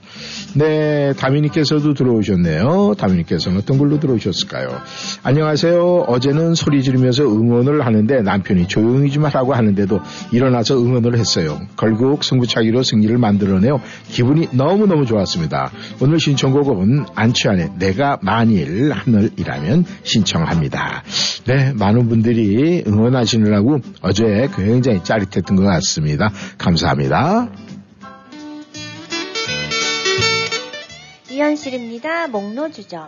S1: 네, 다미니께서도 들어오셨네요. 다미니께서는 어떤 걸로 들어오셨을까요? 안녕하세요. 어제는 소리 지르면서 응원을 하는데 남편이 조용히 좀 하라고 하는데도 일어나서 응원을 했어요. 결국 승부차기로 승리를 만들어내요. 기분이 너무너무 좋았습니다. 오늘 신청곡은 안치환의 내가 만일 하늘이라면 신청합니다. 네, 많은 분들이 응원하시느라고 어제 굉장히 짜릿했던 것 같습니다. 감사합니다.
S2: 이현실입니다. 목로주점.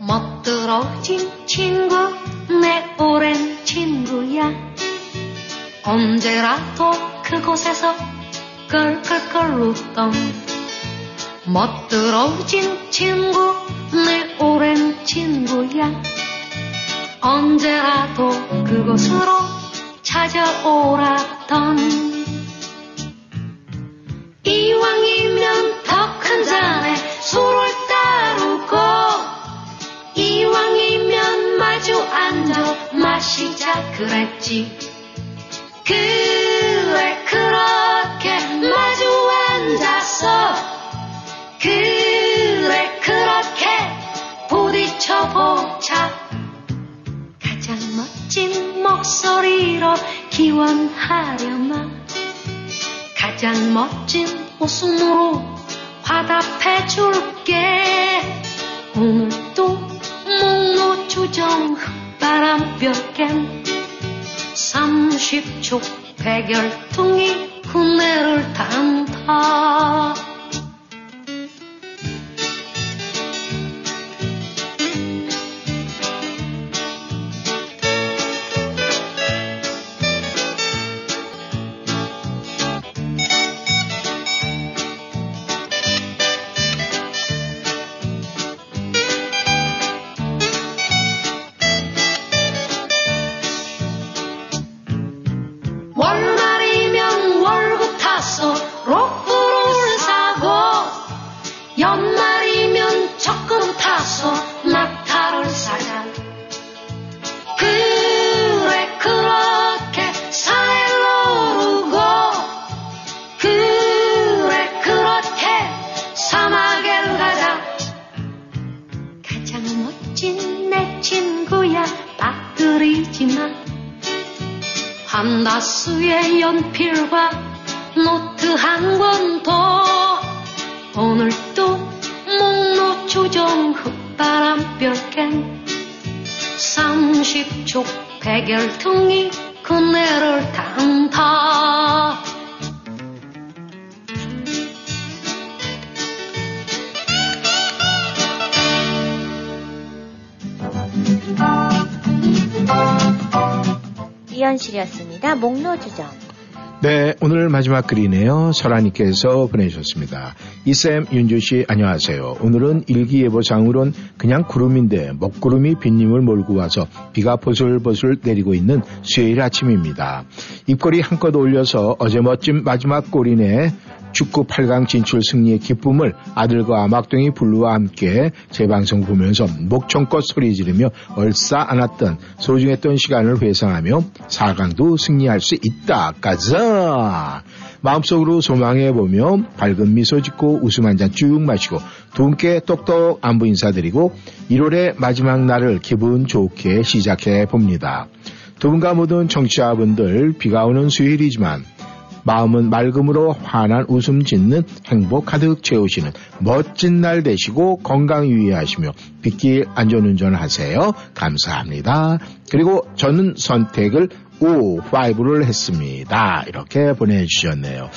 S4: 멋들어진 친구 내 오랜 친구야 언제라도 그곳에서 끌끌끌 웃던 멋들어진 친구 내 오랜 친구야 언제라도 그곳으로 찾아오라던 이왕이면 더 큰 잔에 술을 따르고. 이왕이면 마주 앉아 마시자 그랬지. 그래 그렇게 마주 앉아서? 그래 그렇게 부딪혀보자? 가장 멋진 목소리로 기원하려나? 가장 멋진 웃음으로 화답해줄게. 오늘도 목노 주정 흙바람볕엔 30초 백열통이 군내를 탄다
S2: 이현실이었습니다. 목로주점.
S1: 네, 오늘 마지막 글이네요. 설아님께서 보내주셨습니다. 이쌤, 윤주씨, 안녕하세요. 오늘은 일기예보상으론 그냥 구름인데 먹구름이 빗님을 몰고 와서 비가 보슬보슬 내리고 있는 수요일 아침입니다. 입꼬리 한껏 올려서 어제 멋진 마지막 골이네 축구 8강 진출 승리의 기쁨을 아들과 막둥이 블루와 함께 재방송 보면서 목청껏 소리 지르며 얼싸 안았던 소중했던 시간을 회상하며 4강도 승리할 수 있다. 가자! 마음속으로 소망해 보며 밝은 미소 짓고 웃음 한 잔 쭉 마시고 두 분께 똑똑 안부 인사드리고 1월의 마지막 날을 기분 좋게 시작해 봅니다. 두 분과 모든 청취자분들 비가 오는 수요일이지만 마음은 맑음으로 환한 웃음 짓는 행복 가득 채우시는 멋진 날 되시고 건강 유의하시며 빗길 안전운전 하세요. 감사합니다. 그리고 저는 선택을 O, 5를 했습니다. 이렇게 보내주셨네요.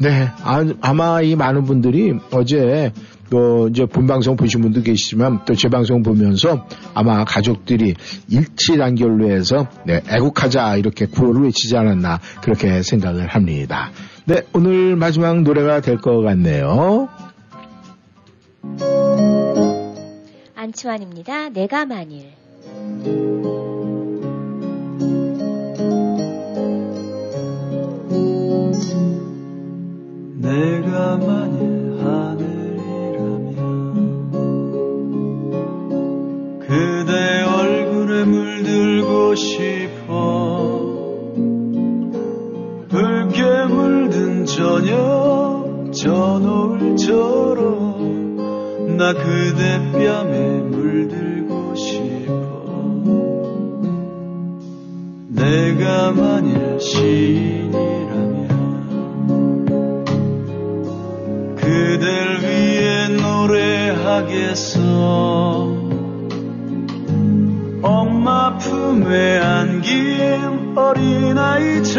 S1: 네, 아, 마이 많은 분들이 어제 또 이제 본방송 보신 분도 계시지만 또제 방송 보면서 아마 가족들이 일치 단결로 해서 네, 애국하자 이렇게 구호를 외치지 않았나 그렇게 생각을 합니다. 네, 오늘 마지막 노래가 될 것 같네요.
S2: 안치환입니다. 내가 만일.
S9: 내가 만일 싶어. 붉게 물든 저녁 저 노을처럼 나 그대 뺨에 물들고 싶어. 내가 만일 시인이라면 그댈 위해 노래하겠어 엄마 품에 안긴 어린아이처럼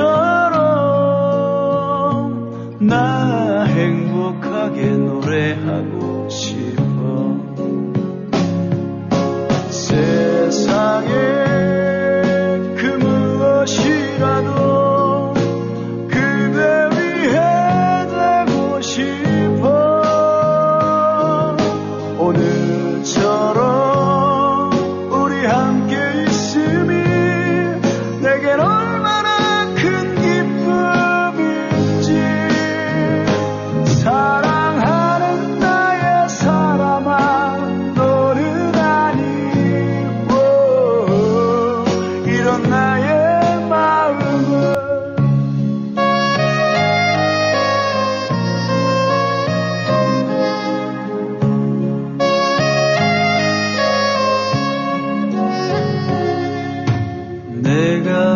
S9: 나 행복하게 노래하고 싶어. 세상에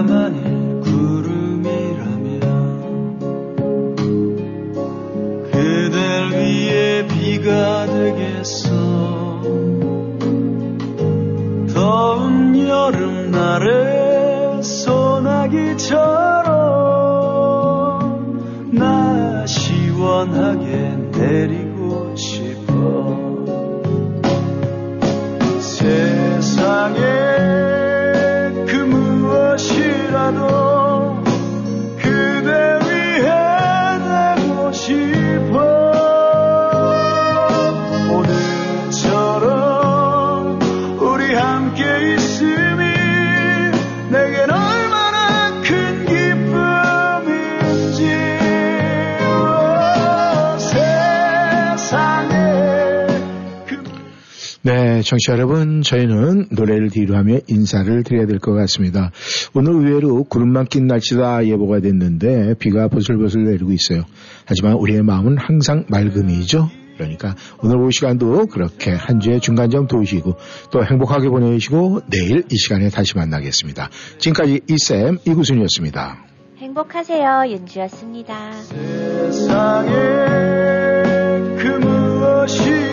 S9: 내
S1: 청취자 여러분, 저희는 노래를 뒤로 하며 인사를 드려야 될 것 같습니다. 오늘 의외로 구름만 낀 날씨다 예보가 됐는데 비가 보슬보슬 내리고 있어요. 하지만 우리의 마음은 항상 맑음이죠. 그러니까 오늘 오후 시간도 그렇게 한 주의 중간점 도우시고 또 행복하게 보내시고 내일 이 시간에 다시 만나겠습니다. 지금까지 이쌤 이구순이었습니다.
S2: 행복하세요. 윤주였습니다.
S9: 세상에 그 무엇이